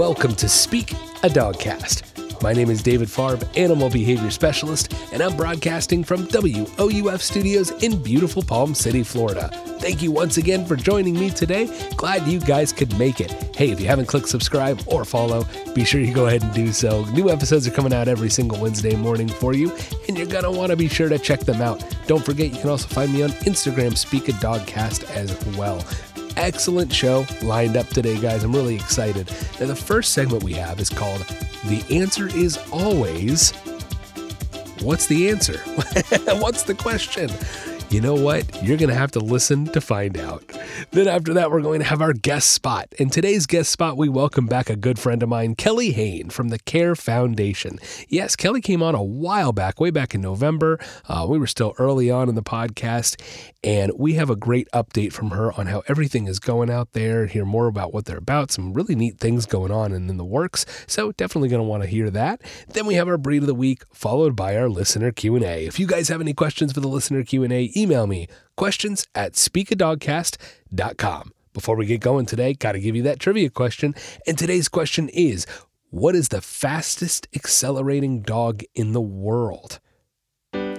welcome to Speak a Dogcast. My name is David Farb, Animal Behavior Specialist, and I'm broadcasting from WOUF Studios in beautiful Palm City, Florida. Thank you once again for joining me today. Glad you guys could make it. Hey, if you haven't clicked subscribe or follow, be sure you go ahead and do so. New episodes are coming out every single Wednesday morning for you, and you're going to want to be sure to check them out. Don't forget, you can also find me on Instagram, Speak a Dogcast as well excellent show lined up today, guys. I'm really excited. Now, the first segment we have is called The Answer is Always. What's the answer? What's the question? You know what? You're going to have to listen to find out. Then, after that, we're going to have our guest spot. In today's guest spot, we welcome back a good friend of mine, Kelly Hain from the Care Foundation. Yes, Kelly came on a while back, way back in November. Uh, we were still early on in the podcast, and we have a great update from her on how everything is going out there, hear more about what they're about, some really neat things going on and in the works. So, definitely going to want to hear that. Then we have our breed of the week, followed by our listener Q&A. If you guys have any questions for the listener Q&A, email me questions at speakadogcast.com. Before we get going today, got to give you that trivia question. And today's question is What is the fastest accelerating dog in the world?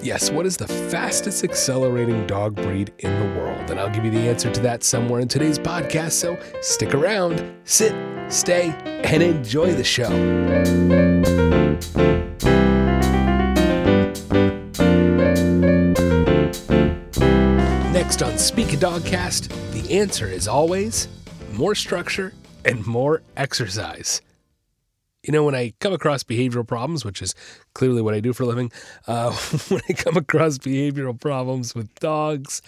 Yes, what is the fastest accelerating dog breed in the world? And I'll give you the answer to that somewhere in today's podcast. So stick around, sit, stay, and enjoy the show. Next on Speak a Dogcast, the answer is always more structure and more exercise. You know, when I come across behavioral problems, which is clearly what I do for a living, uh, when I come across behavioral problems with dogs,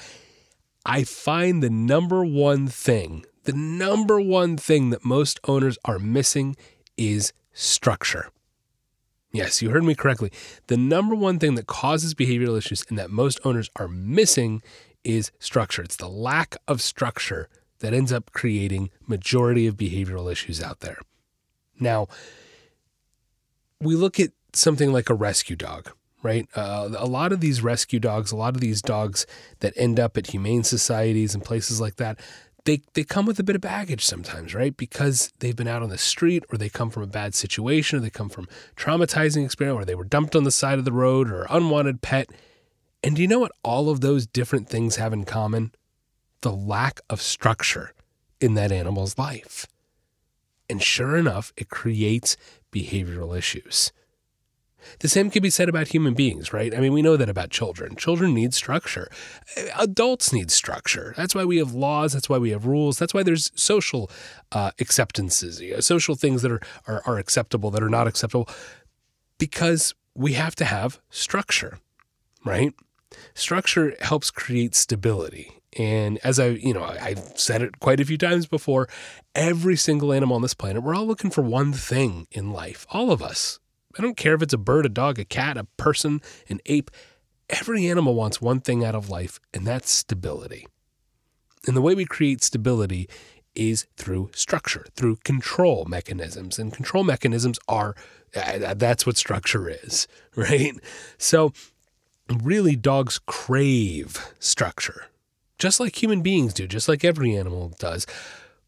I find the number one thing, the number one thing that most owners are missing is structure. Yes, you heard me correctly. The number one thing that causes behavioral issues and that most owners are missing is structure. It's the lack of structure that ends up creating majority of behavioral issues out there. Now, we look at something like a rescue dog, right? Uh, a lot of these rescue dogs, a lot of these dogs that end up at humane societies and places like that, they, they come with a bit of baggage sometimes, right? Because they've been out on the street or they come from a bad situation or they come from traumatizing experience or they were dumped on the side of the road or unwanted pet. And do you know what all of those different things have in common? The lack of structure in that animal's life. And sure enough, it creates behavioral issues. The same can be said about human beings, right? I mean, we know that about children. Children need structure. Adults need structure. That's why we have laws. That's why we have rules. That's why there's social uh, acceptances, you know, social things that are, are, are acceptable, that are not acceptable, because we have to have structure, right? Structure helps create stability. And as I, you know, I've said it quite a few times before, every single animal on this planet, we're all looking for one thing in life. All of us. I don't care if it's a bird, a dog, a cat, a person, an ape. Every animal wants one thing out of life, and that's stability. And the way we create stability is through structure, through control mechanisms. And control mechanisms are uh, that's what structure is, right? So, really, dogs crave structure just like human beings do, just like every animal does.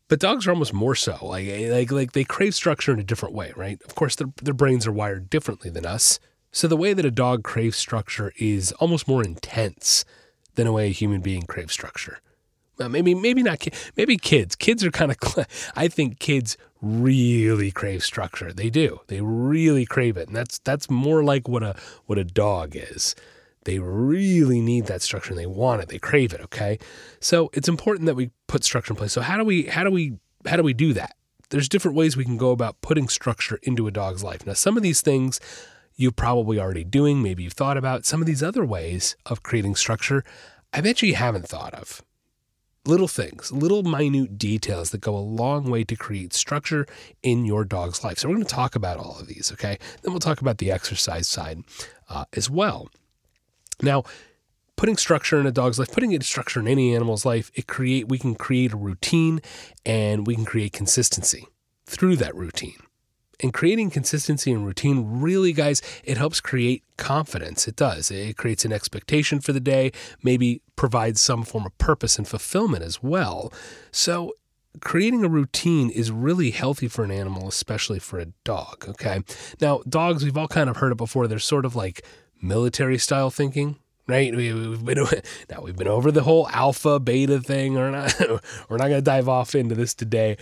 But dogs are almost more so. Like, eh, like, like they crave structure in a different way, right? Of course, their, their brains are wired differently than us. So the way that a dog craves structure is almost more intense than a way a human being craves structure. Well, maybe, maybe not. Maybe kids. Kids are kind of. I think kids really crave structure. They do. They really crave it, and that's that's more like what a what a dog is. They really need that structure and they want it. They crave it, okay? So it's important that we put structure in place. So how do we how do we how do we do that? There's different ways we can go about putting structure into a dog's life. Now, some of these things you're probably already doing, maybe you've thought about. Some of these other ways of creating structure, I bet you haven't thought of. Little things, little minute details that go a long way to create structure in your dog's life. So, we're going to talk about all of these, okay? Then we'll talk about the exercise side uh, as well. Now, putting structure in a dog's life, putting structure in any animal's life, it create we can create a routine and we can create consistency through that routine. And creating consistency and routine really, guys, it helps create confidence. It does. It creates an expectation for the day, maybe provides some form of purpose and fulfillment as well. So creating a routine is really healthy for an animal, especially for a dog. Okay. Now, dogs, we've all kind of heard it before. They're sort of like military style thinking, right? We, have been now we've been over the whole alpha beta thing. We're not we're not going to dive off into this today.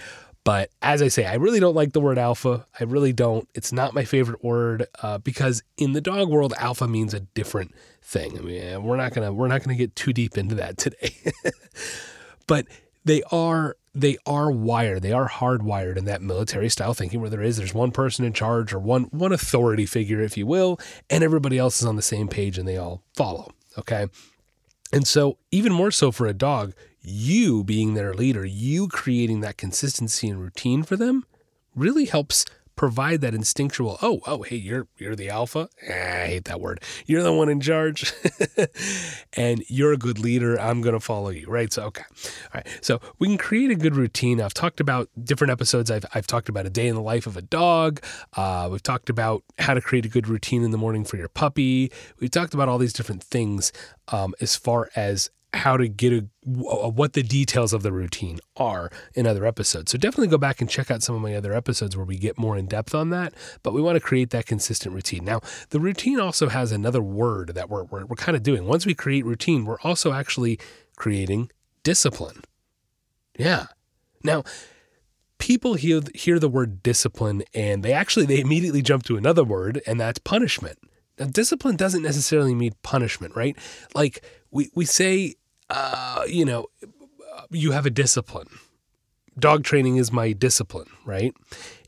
But as I say, I really don't like the word alpha. I really don't. It's not my favorite word uh, because in the dog world, alpha means a different thing. I mean, we're not gonna we're not gonna get too deep into that today. but they are they are wired. They are hardwired in that military style thinking where there is there's one person in charge or one one authority figure, if you will, and everybody else is on the same page and they all follow. Okay. And so, even more so for a dog, you being their leader, you creating that consistency and routine for them really helps provide that instinctual, oh, oh, hey, you're you're the alpha. Eh, I hate that word. You're the one in charge. and you're a good leader. I'm gonna follow you. Right. So okay. All right. So we can create a good routine. I've talked about different episodes. I've I've talked about a day in the life of a dog. Uh, we've talked about how to create a good routine in the morning for your puppy. We've talked about all these different things um, as far as how to get a, what the details of the routine are in other episodes. So definitely go back and check out some of my other episodes where we get more in depth on that. But we want to create that consistent routine. Now, the routine also has another word that we're, we're, we're kind of doing. Once we create routine, we're also actually creating discipline. Yeah. Now, people hear, hear the word discipline and they actually they immediately jump to another word and that's punishment. Now, discipline doesn't necessarily mean punishment, right? Like we, we say uh, you know, you have a discipline. Dog training is my discipline, right?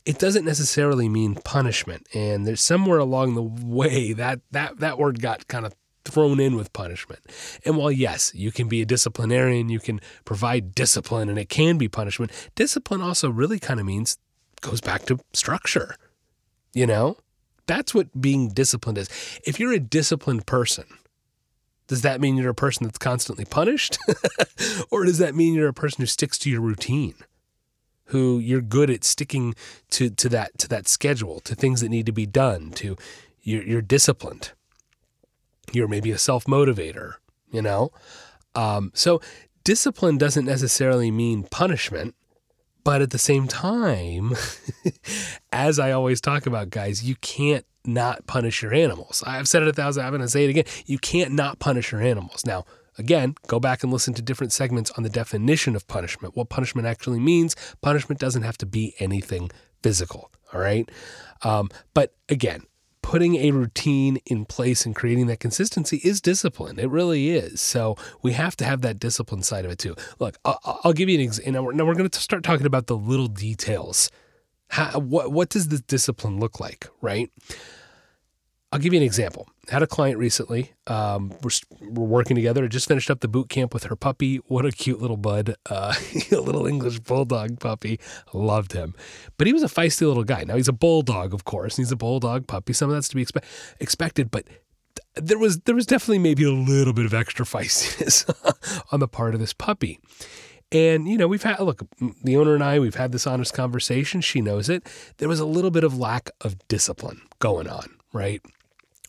It doesn't necessarily mean punishment. And there's somewhere along the way that that that word got kind of thrown in with punishment. And while yes, you can be a disciplinarian, you can provide discipline and it can be punishment, discipline also really kind of means goes back to structure. You know? That's what being disciplined is. If you're a disciplined person, does that mean you're a person that's constantly punished? or does that mean you're a person who sticks to your routine? Who you're good at sticking to, to that to that schedule, to things that need to be done, to you're, you're disciplined. You're maybe a self motivator, you know? Um, so discipline doesn't necessarily mean punishment, but at the same time, as I always talk about, guys, you can't not punish your animals. I've said it a thousand, I'm going to say it again. You can't not punish your animals. Now, again, go back and listen to different segments on the definition of punishment, what punishment actually means. Punishment doesn't have to be anything physical, all right? Um, but again, putting a routine in place and creating that consistency is discipline. It really is. So we have to have that discipline side of it too. Look, I'll, I'll give you an example. Now we're going to start talking about the little details. How, what, what does this discipline look like, right? I'll give you an example. I had a client recently. Um, we're, we're working together. I just finished up the boot camp with her puppy. What a cute little bud. Uh, a little English bulldog puppy. Loved him. But he was a feisty little guy. Now he's a bulldog, of course. He's a bulldog puppy. Some of that's to be expe- expected, but there was there was definitely maybe a little bit of extra feistiness on the part of this puppy. And, you know, we've had, look, the owner and I, we've had this honest conversation. She knows it. There was a little bit of lack of discipline going on, right?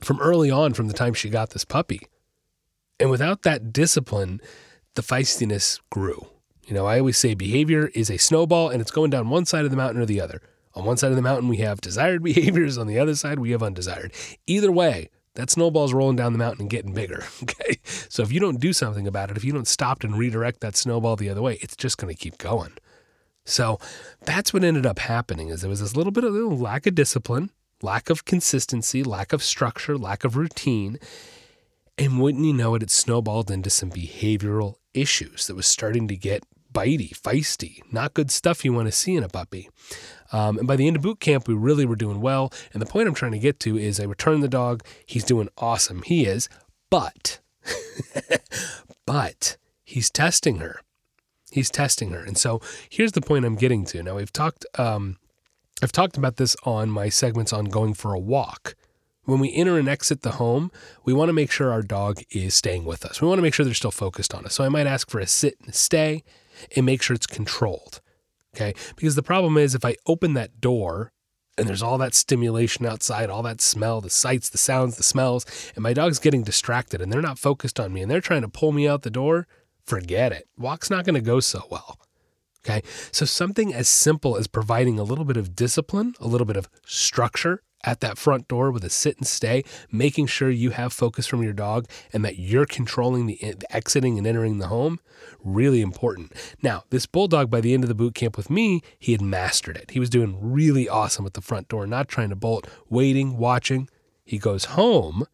From early on, from the time she got this puppy. And without that discipline, the feistiness grew. You know, I always say behavior is a snowball and it's going down one side of the mountain or the other. On one side of the mountain, we have desired behaviors. On the other side, we have undesired. Either way, that snowball's rolling down the mountain and getting bigger. Okay. So if you don't do something about it, if you don't stop and redirect that snowball the other way, it's just going to keep going. So that's what ended up happening is there was this little bit of little lack of discipline lack of consistency, lack of structure, lack of routine. And wouldn't you know it, it snowballed into some behavioral issues that was starting to get bitey, feisty, not good stuff you want to see in a puppy. Um, and by the end of boot camp, we really were doing well. And the point I'm trying to get to is I returned the dog. He's doing awesome. He is. But, but he's testing her. He's testing her. And so here's the point I'm getting to. Now, we've talked um, I've talked about this on my segments on going for a walk. When we enter and exit the home, we want to make sure our dog is staying with us. We want to make sure they're still focused on us. So I might ask for a sit and stay and make sure it's controlled. Okay. Because the problem is if I open that door and there's all that stimulation outside, all that smell, the sights, the sounds, the smells, and my dog's getting distracted and they're not focused on me and they're trying to pull me out the door, forget it. Walk's not going to go so well. Okay. So something as simple as providing a little bit of discipline, a little bit of structure at that front door with a sit and stay, making sure you have focus from your dog and that you're controlling the, exiting and entering the home, really important. Now, this bulldog by the end of the boot camp with me, he had mastered it. He was doing really awesome at the front door, not trying to bolt, waiting, watching. He goes home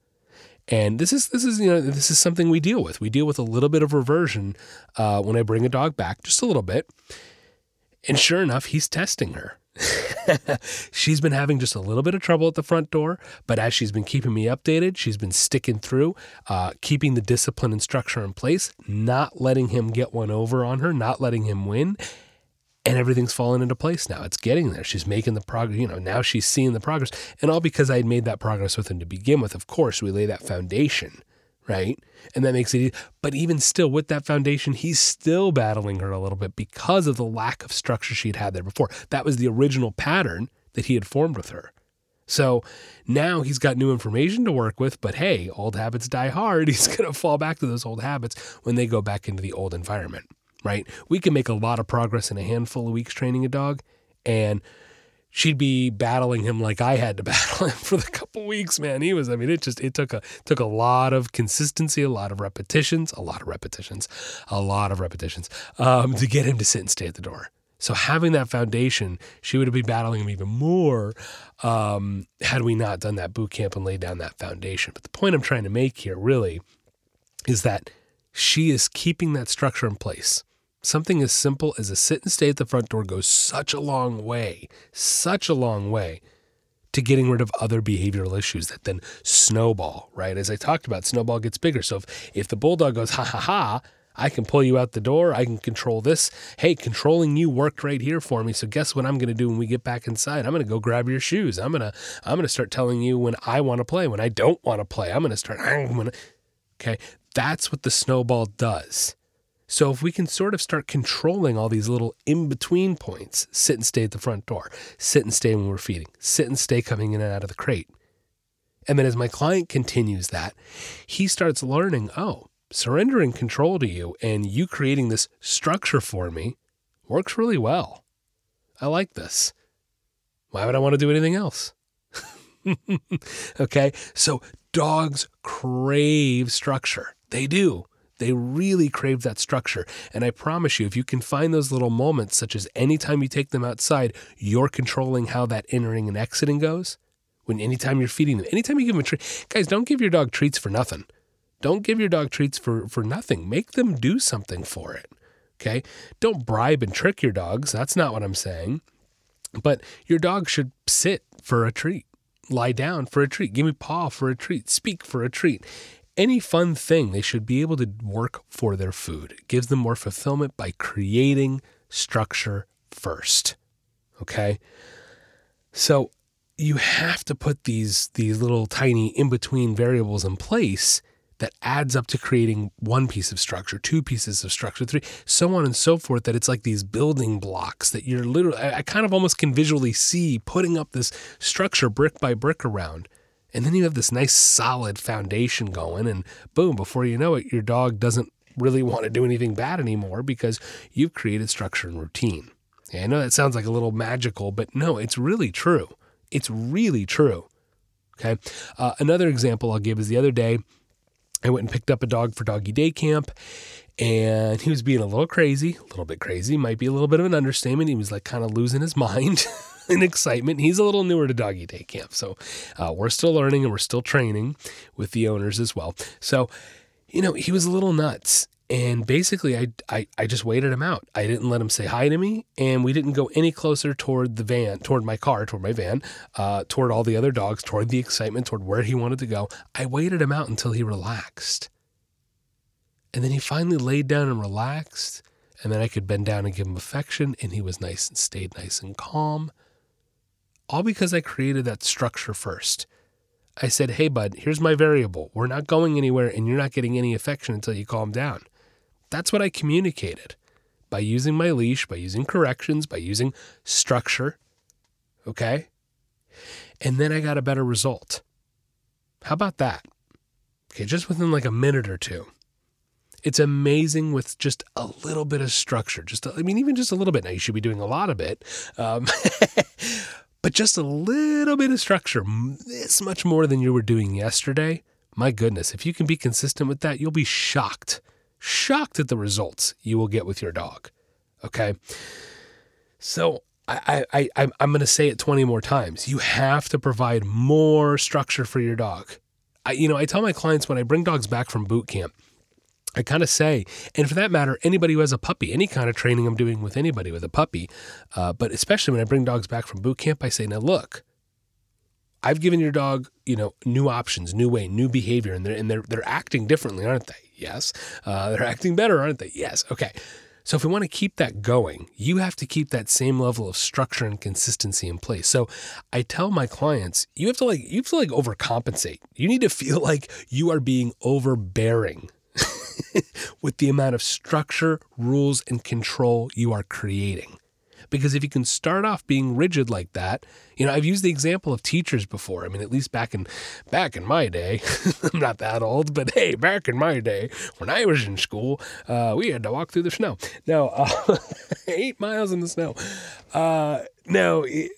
and this is this is you know this is something we deal with. We deal with a little bit of reversion uh, when I bring a dog back, just a little bit. And sure enough, he's testing her. she's been having just a little bit of trouble at the front door, but as she's been keeping me updated, she's been sticking through, uh, keeping the discipline and structure in place, not letting him get one over on her, not letting him win. And everything's fallen into place now. It's getting there. She's making the progress. You know, now she's seeing the progress. And all because I had made that progress with him to begin with. Of course, we lay that foundation right? And that makes it easy. But even still, with that foundation, he's still battling her a little bit because of the lack of structure she'd had there before. That was the original pattern that he had formed with her. So now he's got new information to work with, but hey, old habits die hard. He's going to fall back to those old habits when they go back into the old environment, right? We can make a lot of progress in a handful of weeks training a dog, and she'd be battling him like I had to battle him for the couple weeks, man. He was, I mean, it just it took a took a lot of consistency, a lot of repetitions, a lot of repetitions, a lot of repetitions um, to get him to sit and stay at the door. So having that foundation, she would have been battling him even more um, had we not done that boot camp and laid down that foundation. But the point I'm trying to make here really is that she is keeping that structure in place. Something as simple as a sit and stay at the front door goes such a long way, such a long way to getting rid of other behavioral issues that then snowball, right? As I talked about, snowball gets bigger. So if, if the bulldog goes, ha ha ha, I can pull you out the door. I can control this. Hey, controlling you worked right here for me. So guess what I'm going to do when we get back inside? I'm going to go grab your shoes. I'm going to I'm going to start telling you when I want to play, when I don't want to play. I'm going to start I'm going to Okay? That's what the snowball does. So if we can sort of start controlling all these little in between points, sit and stay at the front door, sit and stay when we're feeding, sit and stay coming in and out of the crate. And then as my client continues that, he starts learning, oh, surrendering control to you and you creating this structure for me works really well. I like this. Why would I want to do anything else? okay, so dogs crave structure. They do. They really crave that structure. And I promise you, if you can find those little moments, such as anytime you take them outside, you're controlling how that entering and exiting goes. When anytime you're feeding them, anytime you give them a treat, guys, don't give your dog treats for nothing. Don't give your dog treats for, for nothing. Make them do something for it. Okay. Don't bribe and trick your dogs. That's not what I'm saying. But your dog should sit for a treat, lie down for a treat, give me paw for a treat, speak for a treat any fun thing, they should be able to work for their food. It gives them more fulfillment by creating structure first. Okay? So you have to put these these little tiny in-between variables in place that adds up to creating one piece of structure, two pieces of structure, three, so on and so forth, that it's like these building blocks that you're literally, I, kind of almost can visually see putting up this structure brick by brick around. And then you have this nice solid foundation going, and boom, before you know it, your dog doesn't really want to do anything bad anymore because you've created structure and routine. Yeah, I know that sounds like a little magical, but no, it's really true. It's really true. Okay. Uh, another example I'll give is the other day, I went and picked up a dog for doggy day camp, and he was being a little crazy, a little bit crazy, might be a little bit of an understatement. He was like kind of losing his mind. in excitement. He's a little newer to doggy day camp, so uh, we're still learning and we're still training with the owners as well. So, you know, he was a little nuts. And basically, I, I, I just waited him out. I didn't let him say hi to me, and we didn't go any closer toward the van, toward my car, toward my van, uh, toward all the other dogs, toward the excitement, toward where he wanted to go. I waited him out until he relaxed. And then he finally laid down and relaxed. And then I could bend down and give him affection, and he was nice and stayed nice and calm all because I created that structure first. I said, hey, bud, here's my variable. We're not going anywhere and you're not getting any affection until you calm down. That's what I communicated by using my leash, by using corrections, by using structure. Okay. And then I got a better result. How about that? Okay, just within like a minute or two. It's amazing with just a little bit of structure. Just, a, I mean, even just a little bit. Now, you should be doing a lot of it. Um, but just a little bit of structure, this much more than you were doing yesterday. My goodness, if you can be consistent with that, you'll be shocked, shocked at the results you will get with your dog. Okay. So I, I, I, I'm going to say it 20 more times. You have to provide more structure for your dog. I, you know, I tell my clients when I bring dogs back from boot camp, I kind of say, and for that matter, anybody who has a puppy, any kind of training I'm doing with anybody with a puppy, uh, but especially when I bring dogs back from boot camp, I say, now look, I've given your dog, you know, new options, new way, new behavior, and they're and they're they're acting differently, aren't they? Yes. Uh, they're acting better, aren't they? Yes. Okay. So if we want to keep that going, you have to keep that same level of structure and consistency in place. So I tell my clients, you have to like you have to like overcompensate. You need to feel like you are being overbearing with the amount of structure, rules, and control you are creating. Because if you can start off being rigid like that, you know, I've used the example of teachers before. I mean, at least back in back in my day, I'm not that old, but hey, back in my day, when I was in school, uh, we had to walk through the snow. Now, uh, eight miles in the snow. Uh, now. It,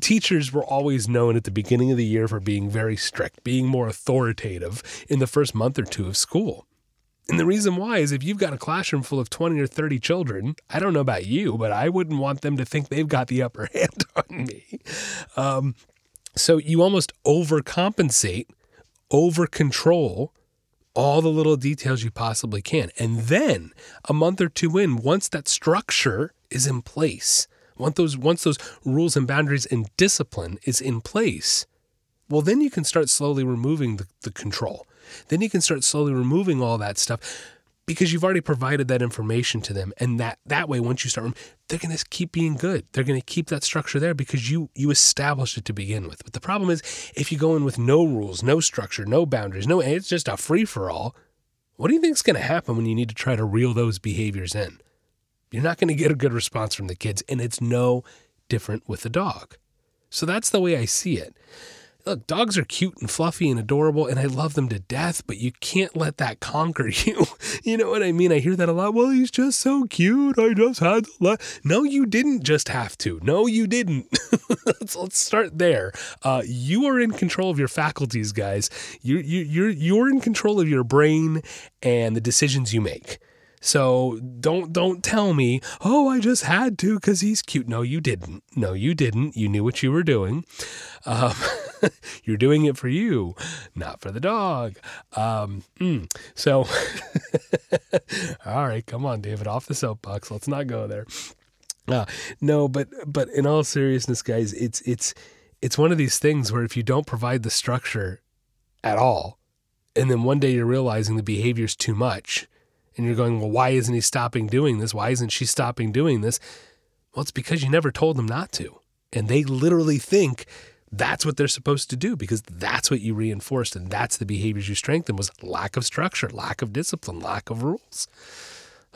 teachers were always known at the beginning of the year for being very strict, being more authoritative in the first month or two of school. And the reason why is if you've got a classroom full of 20 or 30 children, I don't know about you, but I wouldn't want them to think they've got the upper hand on me. Um, so you almost overcompensate, over control all the little details you possibly can. And then a month or two in, once that structure is in place, once those, once those rules and boundaries and discipline is in place, well, then you can start slowly removing the, the control. Then you can start slowly removing all that stuff because you've already provided that information to them. And that that way once you start they're going to keep being good. They're going to keep that structure there because you you established it to begin with. But the problem is if you go in with no rules no structure no boundaries no it's just a free for all what do you think is going to happen when you need to try to reel those behaviors in? You're not going to get a good response from the kids and it's no different with the dog. So that's the way i see it Look, dogs are cute and fluffy and adorable, and I love them to death, but you can't let that conquer you. you know what I mean? I hear that a lot. Well, he's just so cute. I just had to let. No, you didn't just have to. No, you didn't. let's, let's start there. Uh, you are in control of your faculties, guys. You, you, you're, you're in control of your brain and the decisions you make. So don't don't tell me, "Oh, I just had to cuz he's cute." No, you didn't. No, you didn't. You knew what you were doing. Um, you're doing it for you, not for the dog. Um, mm. So All right, come on, David, off the soapbox. Let's not go there. Uh, no, but but in all seriousness, guys, it's it's it's one of these things where if you don't provide the structure at all, and then one day you're realizing the behavior's too much, and you're going, well, why isn't he stopping doing this? Why isn't she stopping doing this? Well, it's because you never told them not to. And they literally think that's what they're supposed to do because that's what you reinforced and that's the behaviors you strengthened was lack of structure, lack of discipline, lack of rules.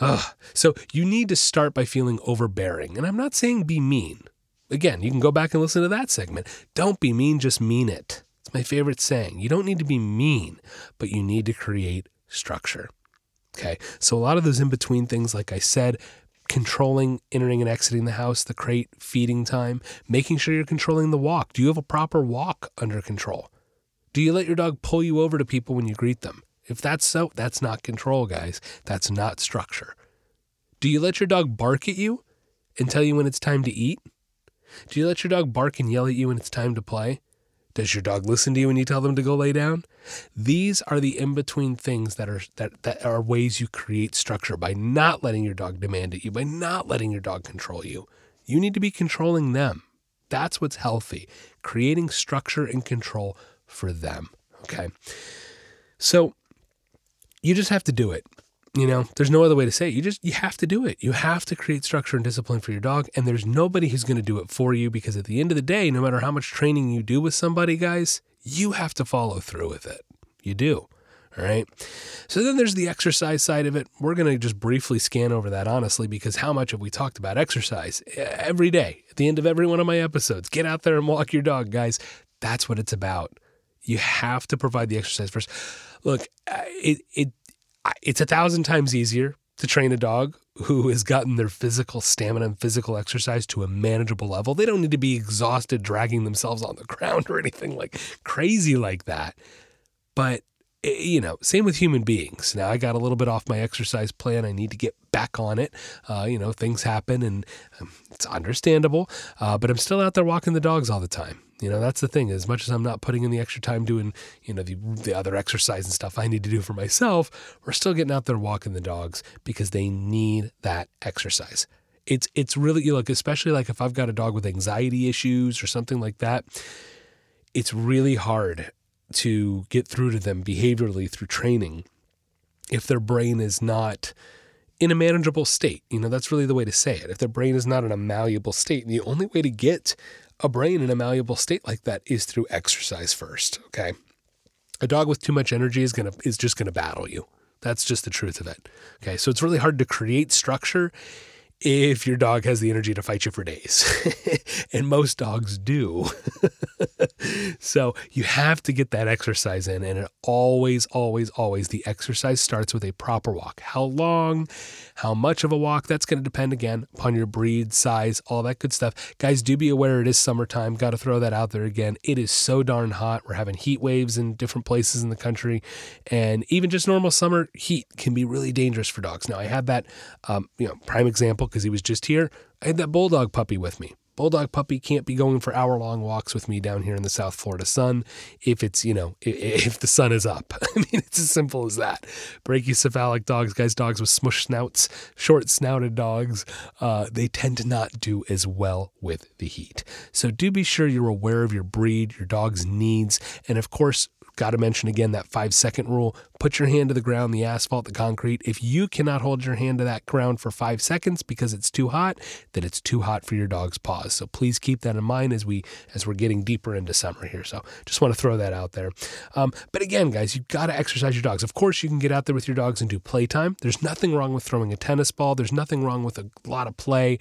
Ugh. So you need to start by feeling overbearing. And I'm not saying be mean. Again, you can go back and listen to that segment. Don't be mean, just mean it. It's my favorite saying. You don't need to be mean, but you need to create structure. Okay. So a lot of those in between things, like I said, controlling entering and exiting the house, the crate, feeding time, making sure you're controlling the walk. Do you have a proper walk under control? Do you let your dog pull you over to people when you greet them? If that's so, that's not control, guys. That's not structure. Do you let your dog bark at you and tell you when it's time to eat? Do you let your dog bark and yell at you when it's time to play? Does your dog listen to you when you tell them to go lay down? These are the in-between things that are that, that are ways you create structure by not letting your dog demand at you, by not letting your dog control you. You need to be controlling them. That's what's healthy. Creating structure and control for them. Okay. So you just have to do it. You know, there's no other way to say it. You just you have to do it. You have to create structure and discipline for your dog, and there's nobody who's going to do it for you because at the end of the day, no matter how much training you do with somebody, guys, you have to follow through with it. You do. All right. So then there's the exercise side of it. We're going to just briefly scan over that, honestly, because how much have we talked about exercise every day at the end of every one of my episodes? Get out there and walk your dog, guys. That's what it's about. You have to provide the exercise first. Look, it, it, it's a thousand times easier to train a dog who has gotten their physical stamina and physical exercise to a manageable level. They don't need to be exhausted dragging themselves on the ground or anything like crazy like that. But eh, you know, same with human beings. Now I got a little bit off my exercise plan. I need to get back on it. Uh, you know, things happen and um, it's understandable. Uh, but I'm still out there walking the dogs all the time. You know, that's the thing. As much as I'm not putting in the extra time doing, you know, the, the other exercise and stuff I need to do for myself, we're still getting out there walking the dogs because they need that exercise. It's it's really you look, especially like if I've got a dog with anxiety issues or something like that, it's really hard to get through to them behaviorally through training if their brain is not in a manageable state. You know, that's really the way to say it. If their brain is not in a malleable state, the only way to get a brain in a malleable state like that is through exercise first. Okay. A dog with too much energy is gonna is just gonna battle you. That's just the truth of it. Okay. So it's really hard to create structure if your dog has the energy to fight you for days. and most dogs do. so you have to get that exercise in. And it always, always, always, the exercise starts with a proper walk. How long, how much of a walk, that's going to depend again upon your breed, size, all that good stuff. Guys, do be aware it is summertime. Got to throw that out there again. It is so darn hot. We're having heat waves in different places in the country. And even just normal summer heat can be really dangerous for dogs. Now, I have that, um, you know, prime example because he was just here. I had that bulldog puppy with me. Bulldog puppy can't be going for hour long walks with me down here in the South Florida sun if it's, you know, if the sun is up. I mean, it's as simple as that. Brachycephalic dogs, guys, dogs with smush snouts, short snouted dogs, uh, they tend to not do as well with the heat. So do be sure you're aware of your breed, your dog's needs, and of course, Got to mention again that five second rule. Put your hand to the ground, the asphalt, the concrete. If you cannot hold your hand to that ground for five seconds because it's too hot, then it's too hot for your dog's paws. So please keep that in mind as we as we're getting deeper into summer here. So just want to throw that out there. Um, but again, guys, you've got to exercise your dogs. Of course, you can get out there with your dogs and do playtime. There's nothing wrong with throwing a tennis ball. There's nothing wrong with a lot of play,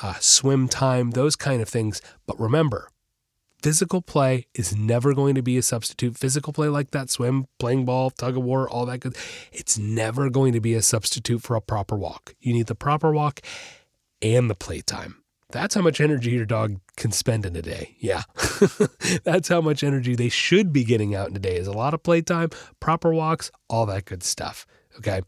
uh, swim time, those kind of things. But remember, physical play is never going to be a substitute. Physical play like that, swim, playing ball, tug of war, all that good, it's never going to be a substitute for a proper walk. You need the proper walk and the playtime. That's how much energy your dog can spend in a day. Yeah. That's how much energy they should be getting out in a day is a lot of playtime, proper walks, all that good stuff. Okay.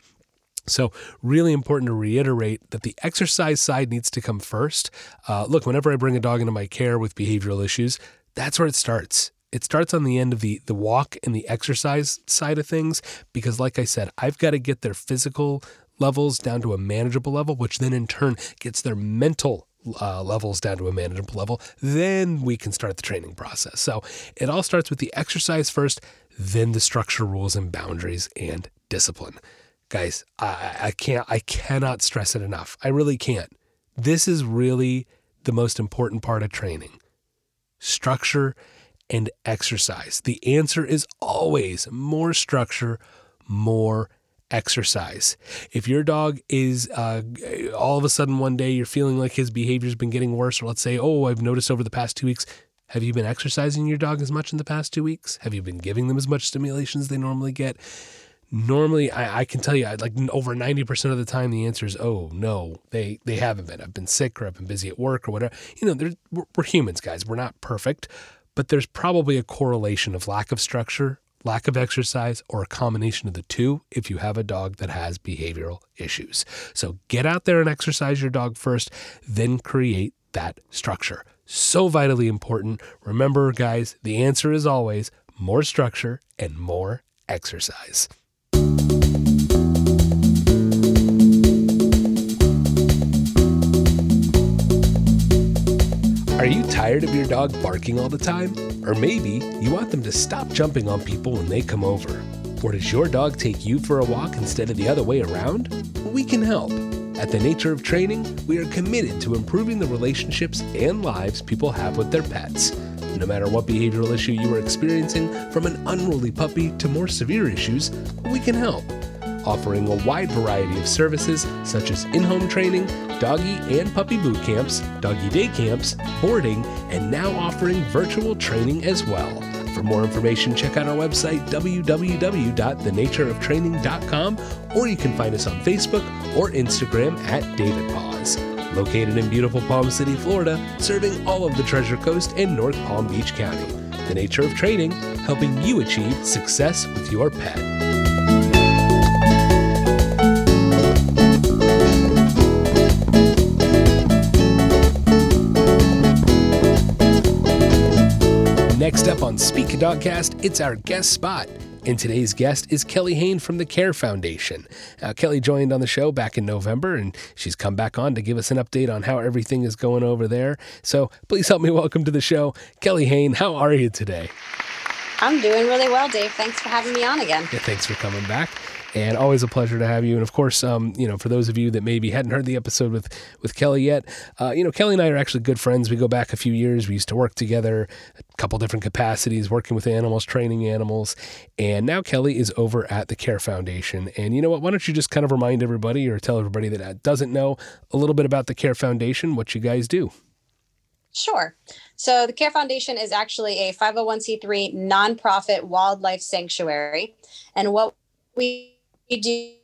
So, really important to reiterate that the exercise side needs to come first. Uh, look, whenever I bring a dog into my care with behavioral issues, that's where it starts. It starts on the end of the the walk and the exercise side of things because like I said, I've got to get their physical levels down to a manageable level, which then in turn gets their mental uh, levels down to a manageable level. Then we can start the training process. So it all starts with the exercise first, then the structure, rules, and boundaries and discipline. Guys, I, I can't, I cannot stress it enough. I really can't. This is really the most important part of training structure, and exercise? The answer is always more structure, more exercise. If your dog is uh, all of a sudden one day you're feeling like his behavior's been getting worse, or let's say, oh, I've noticed over the past two weeks, have you been exercising your dog as much in the past two weeks? Have you been giving them as much stimulation as they normally get? Normally I, I, can tell you like over 90% of the time the answer is oh no they they haven't been. I've been sick or i've been busy at work or whatever. You know we're, we're humans guys. We're not perfect but there's probably a correlation of lack of structure lack of exercise or a combination of the two if you have a dog that has behavioral issues. So get out there and exercise your dog first then create that structure. So vitally important. Remember guys the answer is always more structure and more exercise Are you tired of your dog barking all the time? Or maybe you want them to stop jumping on people when they come over? Or does your dog take you for a walk instead of the other way around? we can help. At the Nature of Training, we are committed to improving the relationships and lives people have with their pets. No matter what behavioral issue you are experiencing, from an unruly puppy to more severe issues, we can help offering a wide variety of services such as in home training, doggy and puppy boot camps, doggy day camps, boarding, and now offering virtual training as well. For more information, check out our website, www.thenatureoftraining.com, or you can find us on Facebook or Instagram at David Paws. Located in beautiful Palm City, Florida, serving all of the Treasure Coast and North Palm Beach County. The Nature of Training, helping you achieve success with your pet. Next up on Speak Dogcast, it's our guest spot. And today's guest is Kelly Hain from the Care Foundation. Uh, Kelly joined on the show back in November, and she's come back on to give us an update on how everything is going over there. So please help me welcome to the show, Kelly Hain. How are you today? I'm doing really well, Dave. Thanks for having me on again. Yeah, thanks for coming back and always a pleasure to have you. And of course, um, you know, for those of you that maybe hadn't heard the episode with with Kelly yet, uh, you know, Kelly and I are actually good friends. We go back a few years. We used to work together, a couple different capacities, working with animals, training animals, and now Kelly is over at the Care Foundation. And you know what? Why don't you just kind of remind everybody or tell everybody that doesn't know a little bit about the Care Foundation, what you guys do? Sure. So, the Care Foundation is actually a 501c3 nonprofit wildlife sanctuary. And what we do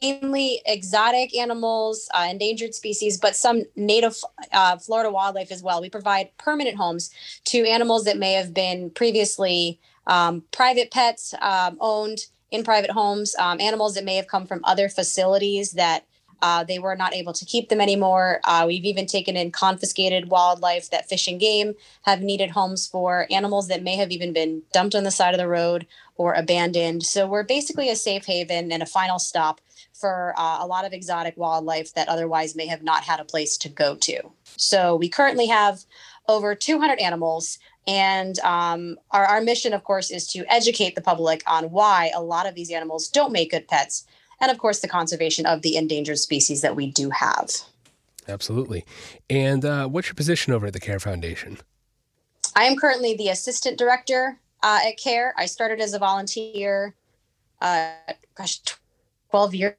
mainly exotic animals, uh, endangered species, but some native uh, Florida wildlife as well. We provide permanent homes to animals that may have been previously um, private pets um, owned in private homes, um, animals that may have come from other facilities that uh, they were not able to keep them anymore. Uh, we've even taken in confiscated wildlife that fish and game have needed homes for animals that may have even been dumped on the side of the road or abandoned. So we're basically a safe haven and a final stop for uh, a lot of exotic wildlife that otherwise may have not had a place to go to. So we currently have over 200 animals. And um, our, our mission, of course, is to educate the public on why a lot of these animals don't make good pets and of course the conservation of the endangered species that we do have. Absolutely. And uh, what's your position over at the Care Foundation? I am currently the assistant director uh, at Care. I started as a volunteer, uh, gosh, 12 years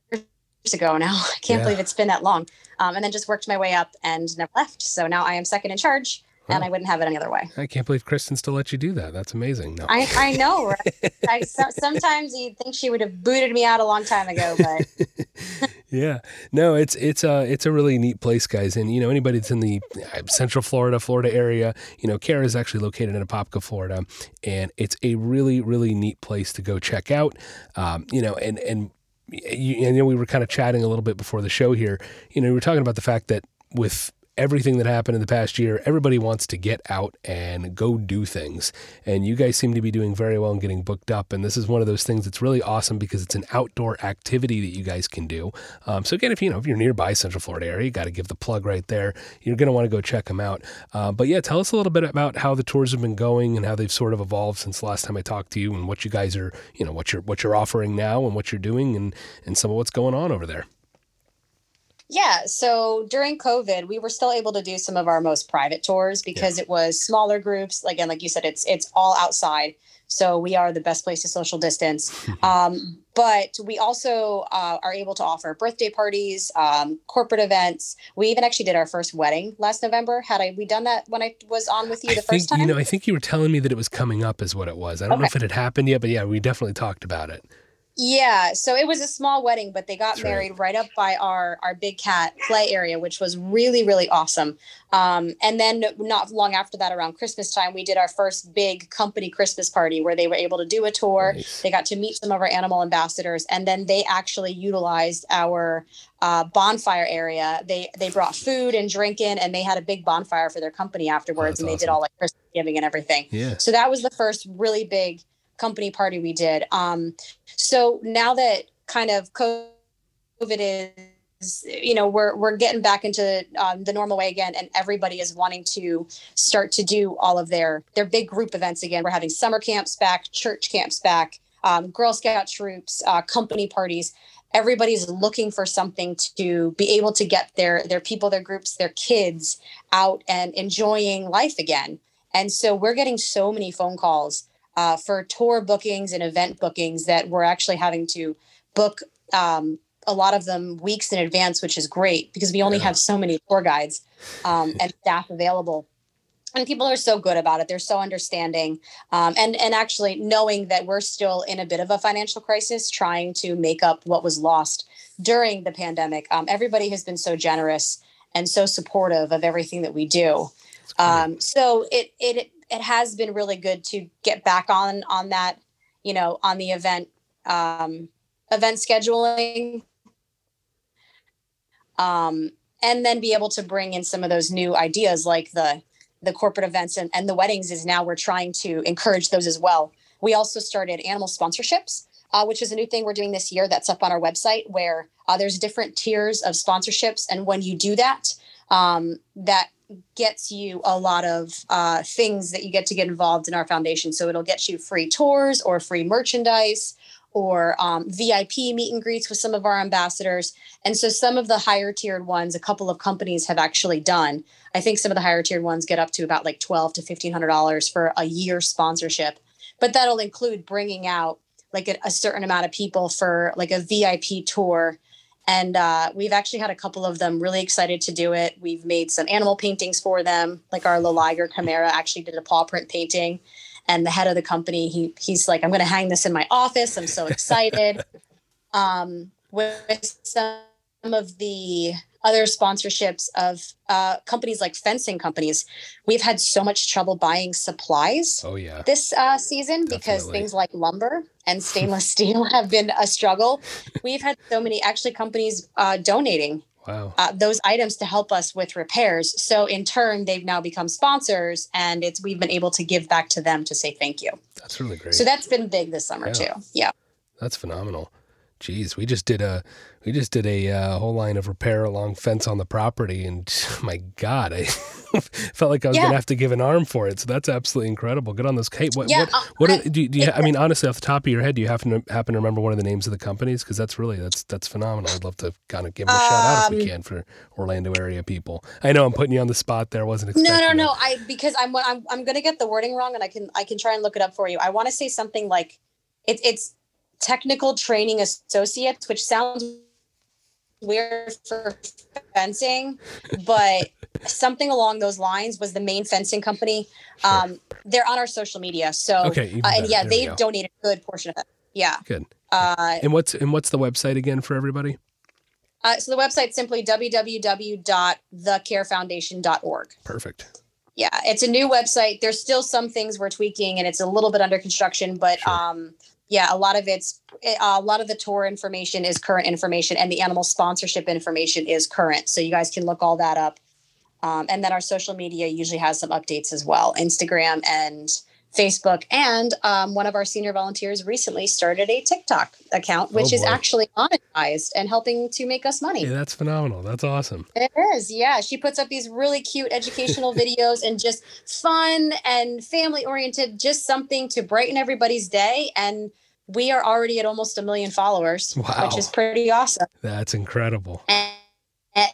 ago now. I can't yeah. believe it's been that long. Um, and then just worked my way up and never left. So now I am second in charge and I wouldn't have it any other way. I can't believe Kristen still let you do that. That's amazing. No. I, I know. Right? I, so, sometimes you'd think she would have booted me out a long time ago, but yeah, no, it's it's a it's a really neat place, guys. And you know, anybody that's in the uh, Central Florida, Florida area, you know, Care is actually located in Apopka, Florida, and it's a really really neat place to go check out. Um, you know, and and you, you know, we were kind of chatting a little bit before the show here. You know, we were talking about the fact that with everything that happened in the past year, everybody wants to get out and go do things. And you guys seem to be doing very well and getting booked up. And this is one of those things that's really awesome because it's an outdoor activity that you guys can do. Um, so again, if you know if you're nearby Central Florida area, you got to give the plug right there. You're going to want to go check them out. Uh, but yeah, tell us a little bit about how the tours have been going and how they've sort of evolved since last time I talked to you, and what you guys are, you know, what you're what you're offering now and what you're doing, and and some of what's going on over there. Yeah. So during COVID, we were still able to do some of our most private tours because yeah. it was smaller groups. Again, like you said, it's it's all outside. So we are the best place to social distance. um, but we also uh, are able to offer birthday parties, um, corporate events. We even actually did our first wedding last November. Had I we done that when I was on with you the I first think, time? You know, I think you were telling me that it was coming up, is what it was. I don't okay. know if it had happened yet, but yeah, we definitely talked about it. Yeah, so it was a small wedding, but they got That's married right. right. up by our our big cat play area, which was really really awesome. Um, and then not long after that, around Christmas time, we did our first big company Christmas party where they were able to do a tour. Nice. They got to meet some of our animal ambassadors, and then they actually utilized our uh, bonfire area. They they brought food and drink in, and they had a big bonfire for their company afterwards, and they awesome. did all like Christmas giving and everything. Yeah. So that was the first really big company party we did. Um, so now that kind of COVID is, you know, we're we're getting back into um, the normal way again, and everybody is wanting to start to do all of their their big group events again. We're having summer camps back, church camps back, um, Girl Scout troops, uh, company parties. Everybody's looking for something to be able to get their their people, their groups, their kids out and enjoying life again. And so we're getting so many phone calls uh, for tour bookings and event bookings that we're actually having to book um, a lot of them weeks in advance, which is great because we only yeah. have so many tour guides um, and staff available. and people are so good about it. They're so understanding. Um, and and actually knowing that we're still in a bit of a financial crisis trying to make up what was lost during the pandemic. Um, everybody has been so generous and so supportive of everything that we do. Um, so it it it has been really good to get back on on that you know on the event um, event scheduling. Um, and then be able to bring in some of those new ideas like the the corporate events and, and the weddings is now we're trying to encourage those as well. We also started animal sponsorships uh, which is a new thing we're doing this year that's up on our website where uh, there's different tiers of sponsorships. And when you do that um, that gets you a lot of uh, things that you get to get involved in our foundation so it'll get you free tours or free merchandise or um, VIP meet and greets with some of our ambassadors. And so some of the higher tiered ones, a couple of companies have actually done. I think some of the higher tiered ones get up to about like twelve to fifteen hundred dollars for a year sponsorship, but that'll include bringing out like a, a, certain amount of people for like a VIP tour. And uh, we've actually had a couple of them really excited to do it. We've made some animal paintings for them, like our little Liger Chimera actually did a paw print painting and the head of the company he he's like i'm going to hang this in my office i'm so excited um, with some of the other sponsorships of uh, companies like fencing companies we've had so much trouble buying supplies oh yeah this uh, season Definitely. because things like lumber and stainless steel have been a struggle we've had so many actually companies uh, donating wow. uh, those items to help us with repairs. So in turn, they've now become sponsors, and it's we've been able to give back to them to say thank you. That's really great. So that's been big this summer yeah. too. Yeah, that's phenomenal. Geez, we just did a we just did a uh, whole line of repair along fence on the property, and my God, I felt like I was yeah. gonna have to give an arm for it. So that's absolutely incredible. Good on this. Kate, what yeah, what, uh, what I, do, you, do you I mean, honestly, off the top of your head, do you happen to happen to remember one of the names of the companies? Because that's really that's that's phenomenal. I'd love to kind of give them a um, shout out if we um, can for Orlando area people. I know I'm putting you on the spot there. wasn't No, no, no. That. I because I'm I'm I'm gonna get the wording wrong, and I can I can try and look it up for you. I want to say something like it's it's technical training associates, which sounds weird for fencing, but something along those lines was the main fencing company. Sure. Um, they're on our social media, so okay, uh, and yeah, they donated a good portion of it. Yeah, good. Uh, and what's and what's the website again for everybody? Uh, so the website's simply www.thecarefoundation.org. Perfect. Yeah, it's a new website. There's still some things we're tweaking, and it's a little bit under construction, but sure. um, yeah, a lot of it's eh, a lot of the tour information is current information, and the animal sponsorship information is current. So you guys can look all that up. Um, and then our social media usually has some updates as well, Instagram and Facebook. And um, one of our senior volunteers recently started a TikTok account, which oh is actually monetized and helping to make us money. Yeah, that's phenomenal. That's awesome. It is. Yeah. She puts up these really cute educational videos and just fun and family oriented, just something to brighten everybody's day. And we are already at almost a million followers, wow. which is pretty awesome. That's incredible. And, and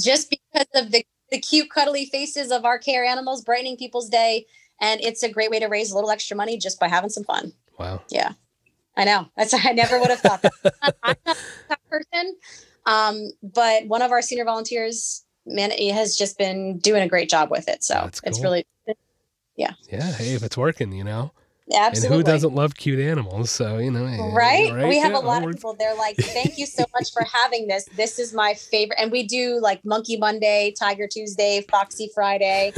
just because of the, the cute, cuddly faces of our care animals brightening people's day and it's a great way to raise a little extra money just by having some fun. Wow. Yeah. I know. That's I never would have thought that. I'm not that person. Um, but one of our senior volunteers, man, he has just been doing a great job with it. So cool. it's really, yeah. Yeah. Hey, if it's working, you know. Absolutely. And who doesn't love cute animals? So, you know, right? right? We have a lot of people. They're like, thank you so much for having this. This is my favorite. And we do like Monkey Monday, Tiger Tuesday, Foxy Friday.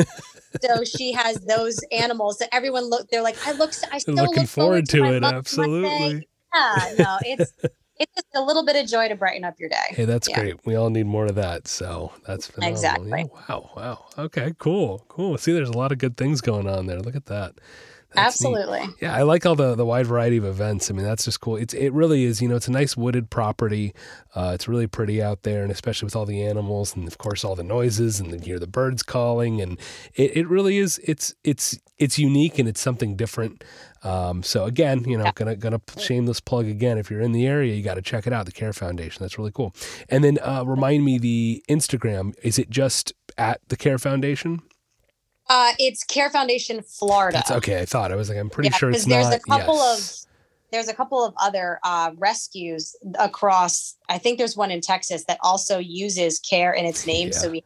so she has those animals that everyone look, they're like, I look, I still looking look forward, forward to, to it. Absolutely. Monday. Yeah, no, it's, it's just a little bit of joy to brighten up your day. Hey, that's yeah. great. We all need more of that. So that's phenomenal. Exactly. Yeah, wow. Wow. Okay. Cool. Cool. See, there's a lot of good things going on there. Look at that. Absolutely. Neat. Yeah, I like all the the wide variety of events. I mean, that's just cool. It's it really is. You know, it's a nice wooded property. Uh, it's really pretty out there, and especially with all the animals and of course all the noises and you hear the birds calling, and it, it really is. It's it's it's unique and it's something different. Um, so again, you know, yeah. gonna gonna shameless plug again. If you're in the area, you got to check it out. The Care Foundation. That's really cool. And then uh, remind me the Instagram. Is it just at the Care Foundation? Uh, it's Care Foundation Florida. That's okay. I thought I was like, I'm pretty yeah, sure it's there's not. There's a couple yes. of there's a couple of other uh, rescues across. I think there's one in Texas that also uses care in its name. Yeah. So we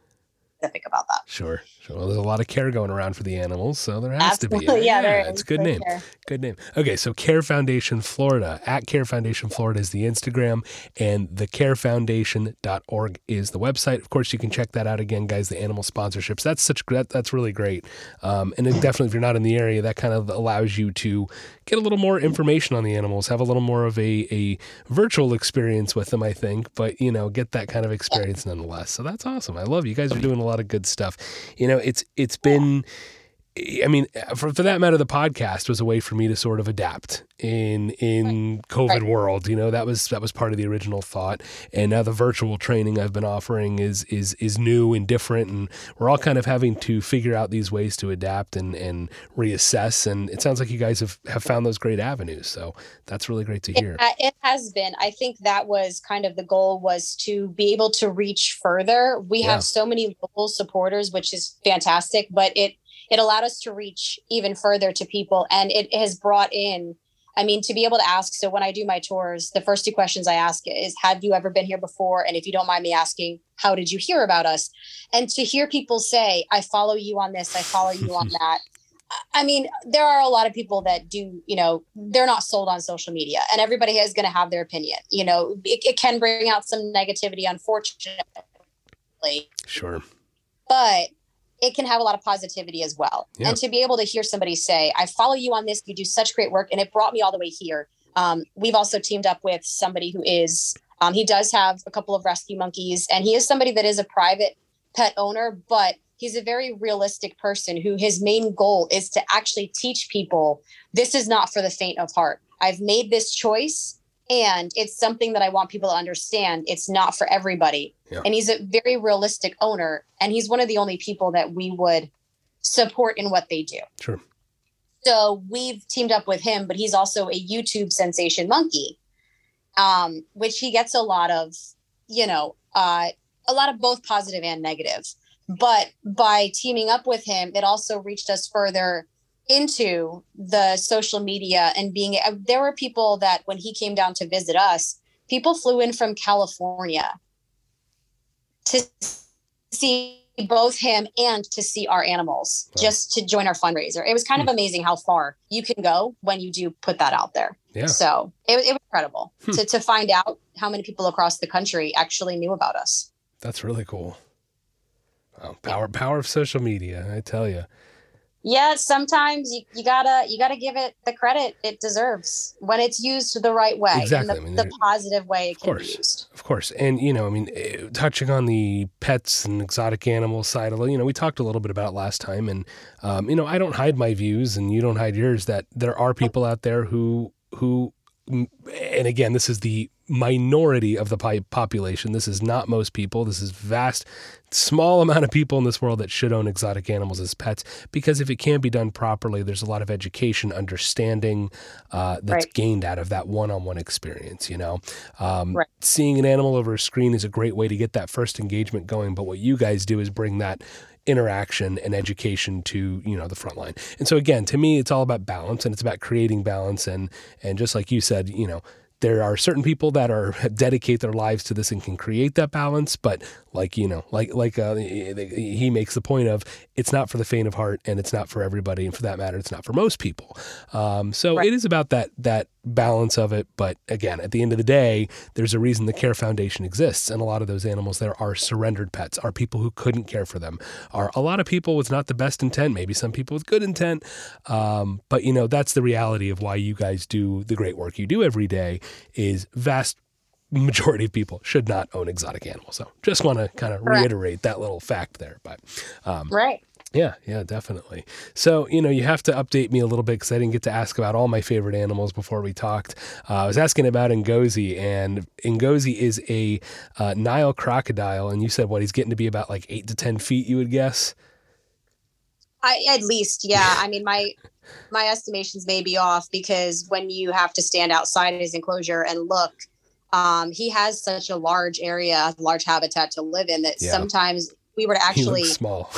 specific about that. Sure. Sure. Well, there's a lot of care going around for the animals, so there has Absolutely. to be. Yeah, there it's good name. sure. Good name. Okay, so Care Foundation Florida at Care Foundation Florida is the Instagram, and the carefoundation.org is the website. Of course, you can check that out again, guys. The animal sponsorships. That's such that, that's really great. Um, and definitely, if you're not in the area, that kind of allows you to get a little more information on the animals, have a little more of a a virtual experience with them. I think, but you know, get that kind of experience nonetheless. So that's awesome. I love you guys are doing a lot of good stuff. You know, it's it's been. I mean, for, for that matter, the podcast was a way for me to sort of adapt in in COVID Right. world. You know, that was that was part of the original thought. And now the virtual training I've been offering is is is new and different, and we're all kind of having to figure out these ways to adapt and and reassess. And it sounds like you guys have have found those great avenues. So that's really great to hear. ha- it has been. I think that was kind of the goal was to be able to reach further. We Yeah. have so many local supporters, which is fantastic, but it it allowed us to reach even further to people and it has brought in I mean, to be able to ask. So when I do my tours, the first two questions I ask is, have you ever been here before? And if you don't mind me asking, how did you hear about us? And to hear people say, I follow you on this, I follow you on that. I mean, there are a lot of people that do, you know, they're not sold on social media and everybody is going to have their opinion. You know, it, it can bring out some negativity, unfortunately, Sure. but it can have a lot of positivity as well. Yeah. And to be able to hear somebody say, I follow you on this, you do such great work, and it brought me all the way here. Um, we've also teamed up with somebody who is, um, he does have a couple of rescue monkeys, and he is somebody that is a private pet owner, but he's a very realistic person who his main goal is to actually teach people this is not for the faint of heart. I've made this choice and it's something that I want people to understand. It's not for everybody. Yeah. And he's a very realistic owner and he's one of the only people that we would support in what they do. Sure. So we've teamed up with him, but he's also a YouTube sensation monkey, um, which he gets a lot of, you know, uh, a lot of both positive and negative. But by teaming up with him, it also reached us further into the social media and being. uh, There were people that when he came down to visit us, people flew in from California to see both him and to see our animals Wow. just to join our fundraiser. It was kind of amazing how far you can go when you do put that out there. Yeah. So it, it was incredible Hmm. to, to find out how many people across the country actually knew about us. That's really cool. Wow. Power power of social media, I tell you. Yeah, sometimes you, you gotta you gotta give it the credit it deserves when it's used the right way, Exactly. in I mean, the, positive way it Of can course. be used. Of course. And, you know, I mean, eh, touching on the pets and exotic animal side, of it, you know, we talked a little bit about last time. And, um, you know, I don't hide my views and you don't hide yours that there are people out there who, who, and again, this is the minority of the population. This is not most people. This is vast, small amount of people in this world that should own exotic animals as pets because if it can be done properly, there's a lot of education, understanding uh, that's Right. gained out of that one-on-one experience. You know, um, Right. seeing an animal over a screen is a great way to get that first engagement going. But what you guys do is bring that interaction and education to you know the front line. And so again, to me, it's all about balance and it's about creating balance. And and just like you said, you know. There are certain people that are dedicate their lives to this and can create that balance, but like you know, like like uh, he makes the point of, it's not for the faint of heart, and it's not for everybody, and for that matter, it's not for most people. Um, so Right. it is about that that balance of it. But again, at the end of the day, there's a reason the Care Foundation exists, and a lot of those animals there are surrendered pets, are people who couldn't care for them, are a lot of people with not the best intent, maybe some people with good intent, um, but you know that's the reality of why you guys do the great work you do every day. Is vast majority of people should not own exotic animals. So just want to kind of reiterate that little fact there. But um, Right. yeah, yeah, definitely. So, you know, you have to update me a little bit because I didn't get to ask about all my favorite animals before we talked. Uh, I was asking about Ngozi, and Ngozi is a uh, Nile crocodile, and you said what he's getting to be about like eight to ten feet. You would guess. I at least, yeah. I mean, my my estimations may be off because when you have to stand outside his enclosure and look, um, he has such a large area, large habitat to live in that Yeah. sometimes we were to He actually, looks small.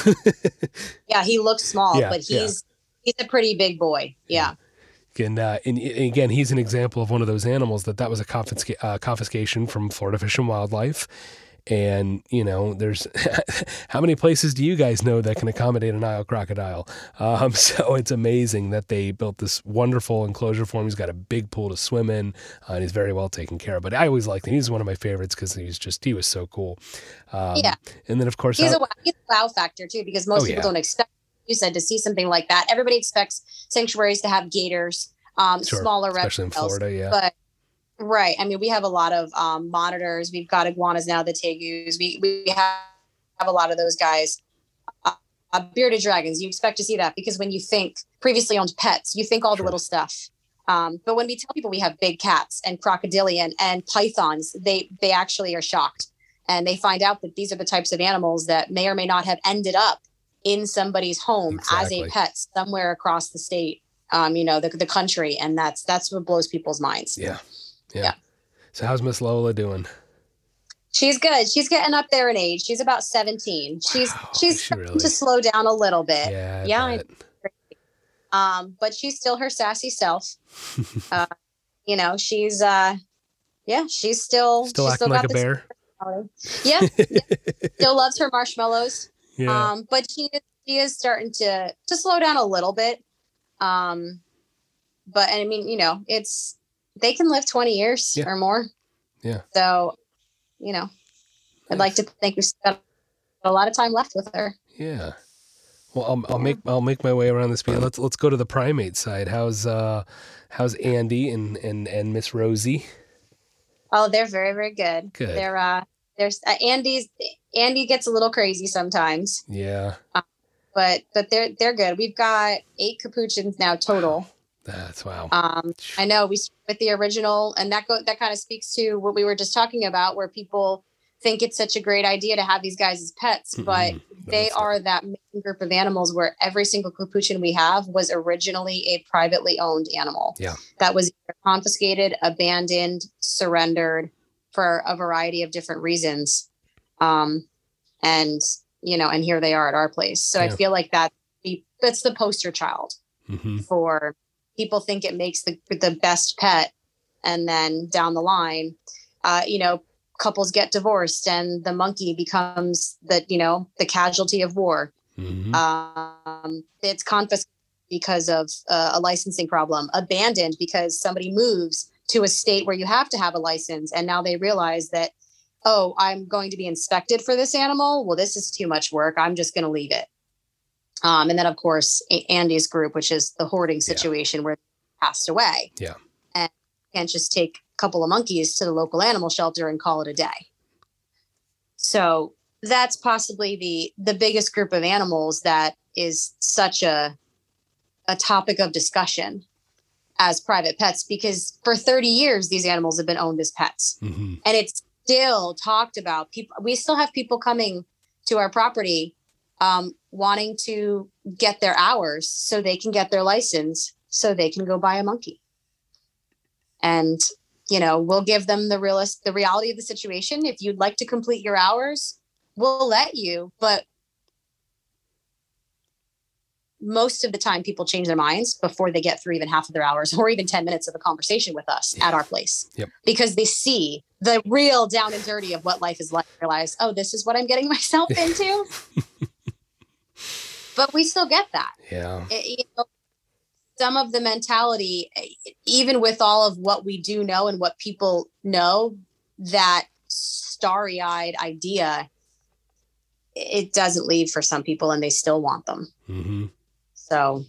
yeah, he looks small, Yeah, but yeah. he's he's a pretty big boy. Yeah. And, uh, and, and again, he's an example of one of those animals that that was a confisca- uh, confiscation from Florida Fish and Wildlife. And, you know, there's how many places do you guys know that can accommodate an Nile crocodile? Um, so it's amazing that they built this wonderful enclosure for him. He's got a big pool to swim in, uh, and he's very well taken care of. But I always liked him. He's one of my favorites because he's just, he was so cool. Um, Yeah. And then, of course, He's how- a wow, he's a wow factor too, because most Oh, people yeah. don't expect you said to see something like that. Everybody expects sanctuaries to have gators, um, Sure, smaller especially in reptiles. Florida. Yeah. But right, I mean, we have a lot of um, monitors. We've got iguanas now, the tegus. We we have, have a lot of those guys. Uh, bearded dragons. You expect to see that because when you think previously owned pets, you think all the little stuff. Um, but when we tell people we have big cats and crocodilian and pythons, they they actually are shocked and they find out that these are the types of animals that may or may not have ended up in somebody's home as a pet somewhere across the state um, you know the, the country and that's that's what blows people's minds Yeah. Yeah. Yeah. So how's Miss Lola doing? she's good she's getting up there in age she's about 17 she's Wow, she's she starting really? to slow down a little bit Yeah. I yeah, um but she's still her sassy self uh you know she's uh yeah she's still Still she's acting like a bear. yeah, yeah still loves her marshmallows Yeah. Um, but she is, she is starting to to slow down a little bit. Um, but and I mean, you know, it's they can live 20 years Yeah. or more. Yeah. So, you know, I'd like to think we've got a lot of time left with her. yeah. Well, I'll, I'll make I'll make my way around this. Let's let's go to the primate side. How's uh how's Andy and and and Miss Rosie? Oh, they're very, very good. Good. They're uh there's uh, Andy's Andy gets a little crazy sometimes, Yeah. but but they're they're good. We've got eight capuchins now total. That's wow. Um, I know we with the original, and that go that kind of speaks to what we were just talking about, where people think it's such a great idea to have these guys as pets, but Mhm. they are that group of animals where every single capuchin we have was originally a privately owned animal. Yeah. That was confiscated, abandoned, surrendered for a variety of different reasons. Um, and you know, and here they are at our place. So I feel like that that's the poster child Mhm. for people think it makes the the best pet and then down the line uh you know couples get divorced and the monkey becomes the you know the casualty of war. Mhm. um it's confiscated because of uh, a licensing problem abandoned because somebody moves to a state where you have to have a license and now they realize that oh i'm going to be inspected for this animal? Well this is too much work. I'm just going to leave it um, and then of course andy's group which is the hoarding situation where they passed away. Yeah. and can't just take a couple of monkeys to the local animal shelter and call it a day. So that's possibly the the biggest group of animals that is such a a topic of discussion as private pets because for 30 years these animals have been owned as pets. Mhm. and it's still talked about. People we still have people coming to our property um, wanting to get their hours so they can get their license so they can go buy a monkey. And you know we'll give them the realist the reality of the situation. If you'd like to complete your hours we'll let you but most of the time people change their minds before they get through even half of their hours or even 10 minutes of a conversation with us Yeah. at our place. Yep. because they see the real down and dirty of what life is like. Realize oh this is what i'm getting myself into but we still get that Yeah. it- you know, some of the mentality, even with all of what we do know and what people know, that starry eyed idea, it doesn't leave for some people and they still want them. hmm So,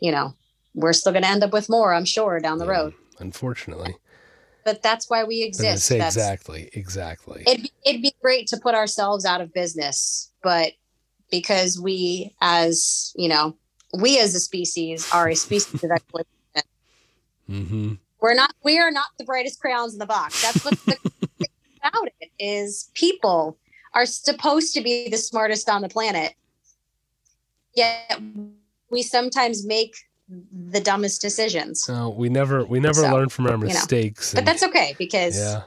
you know, we're still going to end up with more, I'm sure, down the road. Unfortunately. But that's why we exist. That's, exactly. Exactly. it'd be, it'd be great to put ourselves out of business, but because we, as you know, we as a species are a species of exploitation. hmm we're not we are not the brightest crayons in the box that's what the thing about it is people are supposed to be the smartest on the planet yet we sometimes make the dumbest decisions So we never we never So, learn from our know. mistakes. but and- that's okay because yeah.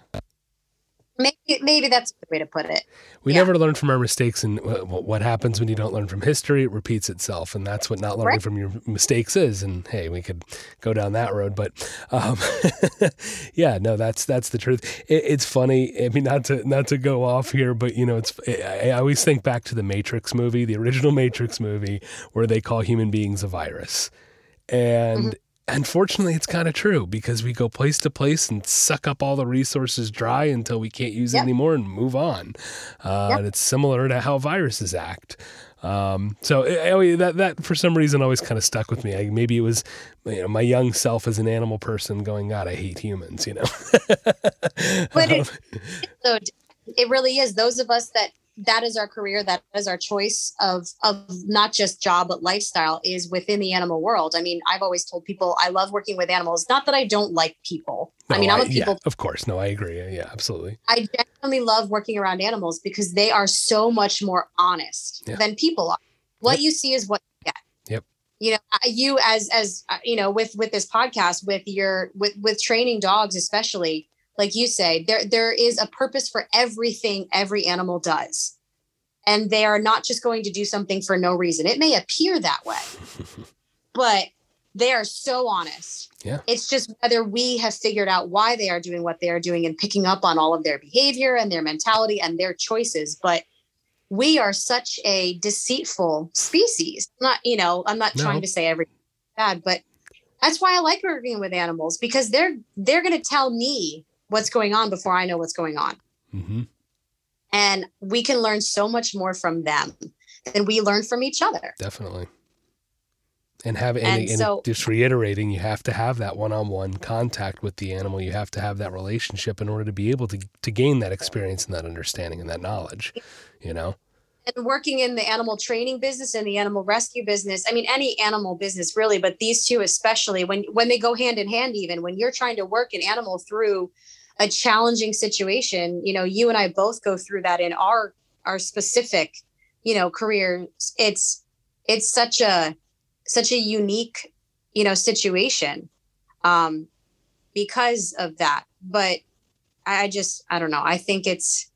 Maybe, maybe that's the way to put it. We Yeah. never learn from our mistakes, and wh- wh- what happens when you don't learn from history? It repeats itself, and that's what not learning Right. from your mistakes is. And hey, we could go down that road, but um, yeah, no, that's that's the truth. It, it's funny. I mean, not to not to go off here, but you know, it's I, I always think back to the Matrix movie, the original Matrix movie, where they call human beings a virus, and. Unfortunately, it's kind of true because we go place to place and suck up all the resources dry until we can't use it anymore and move on. Uh, Yep. And it's similar to how viruses act. Um, so it, I always- that that for some reason always kind of stuck with me. I, maybe it was you know my young self as an animal person going, God, I hate humans. You know. But it, so it really is those of us that that is our career that is our choice of of not just job but lifestyle is within the animal world i mean i've always told people i love working with animals not that i don't like people i mean i'm a yeah, people of course. No, I agree. Yeah, absolutely. I genuinely love working around animals because they are so much more honest Yeah. than people are. What Yep. you see is what you get. Yep. You know, you as as uh, you know, with with this podcast, with your with with training dogs, especially like you say, there there is a purpose for everything every animal does, and they are not just going to do something for no reason. It may appear that way, but they are so honest. Yeah. It's just whether we have figured out why they are doing what they are doing and picking up on all of their behavior and their mentality and their choices. But we are such a deceitful species. Not, you know, I'm not No. trying to say everything bad, but that's why I like working with animals because they're they're gonna tell me what's going on before I know what's going on. hmm And we can learn so much more from them than we learn from each other. Definitely. And have and, And and so- just reiterating, you have to have that one-on-one contact with the animal. You have to have that relationship in order to be able to to gain that experience and that understanding and that knowledge. You know. and working in the animal training business and the animal rescue business i mean any animal business really but these two especially when when they go hand in hand even when you're trying to work an animal through a challenging situation you know you and i both go through that in our our specific you know careers. It's it's such a such a unique you know situation um because of that. But i just i don't know. I think it's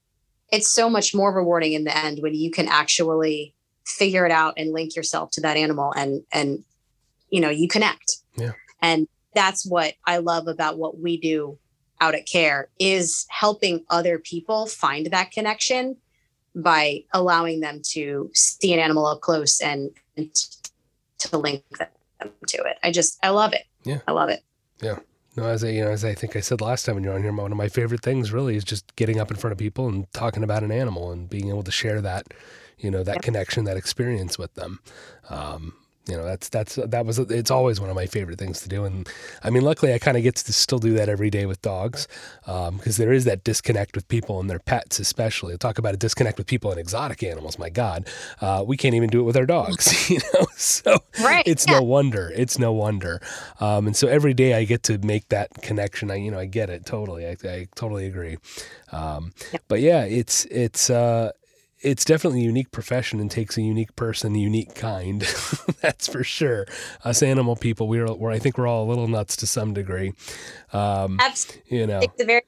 it's so much more rewarding in the end when you can actually figure it out and link yourself to that animal and and you know you connect. Yeah. and that's what i love about what we do out at care is helping other people find that connection by allowing them to see an animal up close and, and to link them to it i just i love it Yeah. i love it Yeah. No, as I you know, as I think I said last time when you're on here, one of my favorite things really is just getting up in front of people and talking about an animal and being able to share that, you know, that Yep. connection, that experience with them. Um, you know, that's that's that was it's always one of my favorite things to do, and I mean, luckily I kind of get to still do that every day with dogs, because there is that disconnect with people and their pets, especially. I'll talk about a disconnect with people and exotic animals. My God, uh, we can't even do it with our dogs, you know. So right it's no wonder. It's no wonder. Um, and so every day I get to make that connection. I, you know, I get it totally. I, I totally agree. Um, Yeah. but yeah, it's it's uh, it's definitely a unique profession and takes a unique person, a unique kind. That's for sure. Us animal people, we're, we're I think we're all a little nuts to some degree. Um, absolutely you know, it's very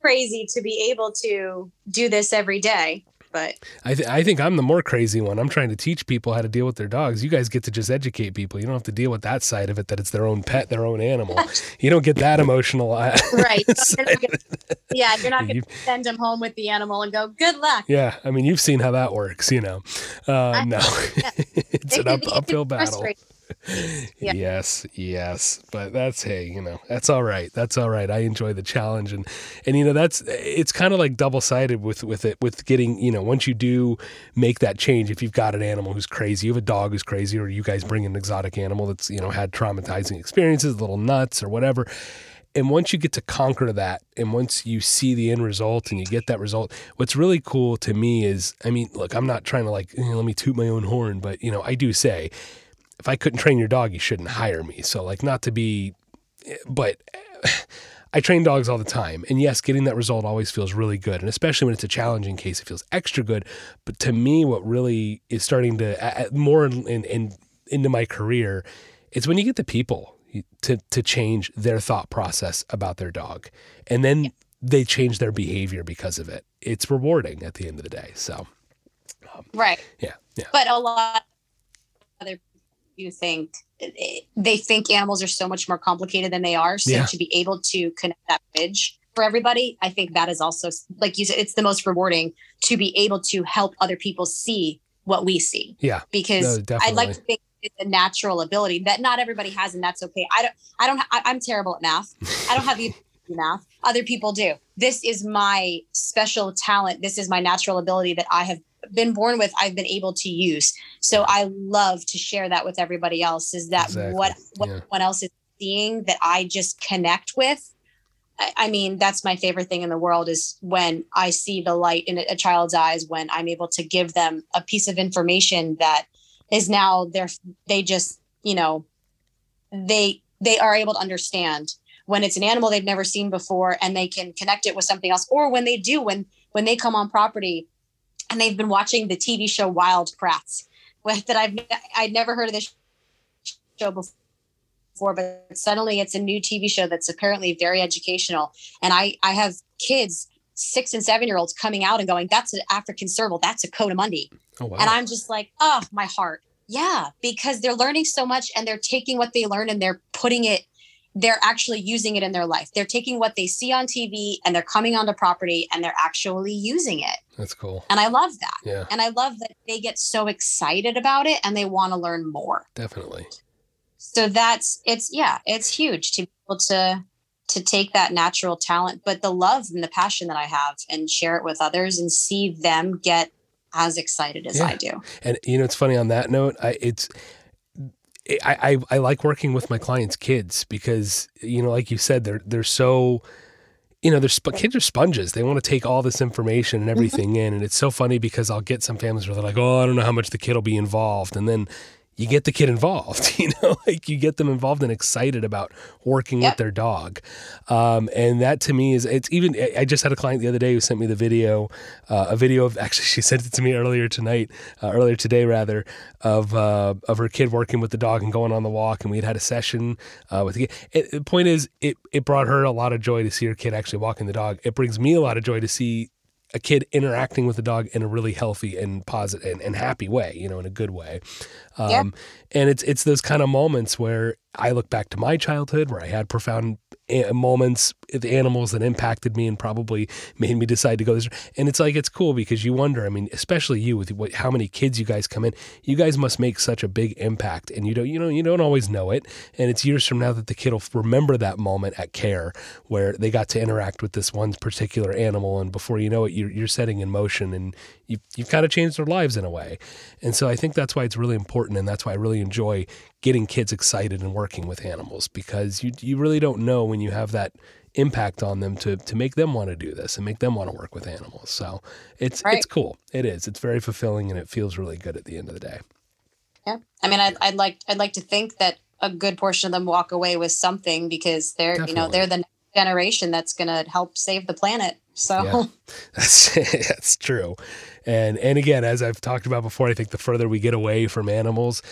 crazy to be able to do this every day but I, th- I think I'm the more crazy one. I'm trying to teach people how to deal with their dogs. You guys get to just educate people. You don't have to deal with that side of it, that it's their own pet, their own animal. You don't get that emotional. uh, right you're gonna, yeah you're not going to send them home with the animal and go good luck Yeah, I mean, you've seen how that works, you know. Uh, no, yeah. it's It an up, uphill battle. Yeah. Yes, yes, but that's hey, you know, that's all right. That's all right. I enjoy the challenge, and and you know, that's it's kind of like double sided with with it with getting you know once you do make that change. If you've got an animal who's crazy, you have a dog who's crazy, or you guys bring an exotic animal that's you know had traumatizing experiences, little nuts or whatever. And once you get to conquer that, and once you see the end result and you get that result, what's really cool to me is, I mean, look, I'm not trying to like, eh, let me toot my own horn, but you know, I do say, if I couldn't train your dog, you shouldn't hire me. So like, not to be, but I train dogs all the time, and yes, getting that result always feels really good, and especially when it's a challenging case, it feels extra good. But to me, what really is starting to more in, in, in into my career, it's when you get the people to to change their thought process about their dog, and then they change their behavior because of it. It's rewarding at the end of the day. So, um, right. Yeah. Yeah. But a lot other you think they think animals are so much more complicated than they are. So yeah. to be able to connect that bridge for everybody, I think that is also, like you said, it's the most rewarding to be able to help other people see what we see. Yeah. Because no, I'd like to think it's a natural ability that not everybody has, and that's okay. I don't, I don't, I, I'm terrible at math. I don't have the math. Other people do. This is my special talent. This is my natural ability that I have been born with. I've been able to use. So I love to share that with everybody else. Is that exactly. what what yeah. everyone else is seeing that I just connect with? I mean, that's my favorite thing in the world is when I see the light in a child's eyes when I'm able to give them a piece of information that is now they're they just you know they they are able to understand when it's an animal they've never seen before and they can connect it with something else or when they do when when they come on property and they've been watching the tv show wild kratts that i've i'd never heard of this show before but suddenly it's a new tv show that's apparently very educational and i i have kids six and seven year olds coming out and going that's an african serval that's a coatimundi oh, wow. and i'm just like oh my heart yeah because they're learning so much and they're taking what they learn and they're putting it they're actually using it in their life. They're taking what they see on TV and they're coming onto property and they're actually using it. That's cool. And I love that. Yeah. And I love that they get so excited about it and they want to learn more. Definitely. So that's it's yeah, it's huge to be able to to take that natural talent, but the love and the passion that I have and share it with others and see them get as excited as yeah. I do. And you know, it's funny on that note, I it's I, I, I like working with my clients' kids because you know, like you said, they're they're so you know, they're sp- kids are sponges. They want to take all this information and mm-hmm. everything in, and it's so funny because I'll get some families where they're like, "Oh, I don't know how much the kid will be involved," and then you get the kid involved, you know, like you get them involved and excited about working yep. with their dog. Um, and that to me is, it's even, I just had a client the other day who sent me the video, uh, a video of, actually, she sent it to me earlier tonight, uh, earlier today rather, of, uh, of her kid working with the dog and going on the walk. And we had had a session uh, with the kid. It, the point is, it, it brought her a lot of joy to see her kid actually walking the dog. It brings me a lot of joy to see a kid interacting with a dog in a really healthy and positive and, and happy way, you know, in a good way. Um, yeah. And it's it's those kind of moments where I look back to my childhood where I had profound moments, the animals that impacted me and probably made me decide to go this. And it's like it's cool because you wonder. I mean, especially you with what, how many kids you guys come in. You guys must make such a big impact, and you don't you know you don't always know it. And it's years from now that the kid will remember that moment at care where they got to interact with this one particular animal, and before you know it, you're, you're setting in motion, and you've you've kind of changed their lives in a way. And so I think that's why it's really important, and that's why I really enjoy getting kids excited and working with animals because you you really don't know when you have that impact on them to to make them want to do this and make them want to work with animals. So it's right. it's cool. It is. It's very fulfilling and it feels really good at the end of the day. Yeah, I mean, I'd, I'd like I'd like to think that a good portion of them walk away with something because they're Definitely. you know they're the next generation that's going to help save the planet. So yeah, that's that's true. And and again, as I've talked about before, I think the further we get away from animals,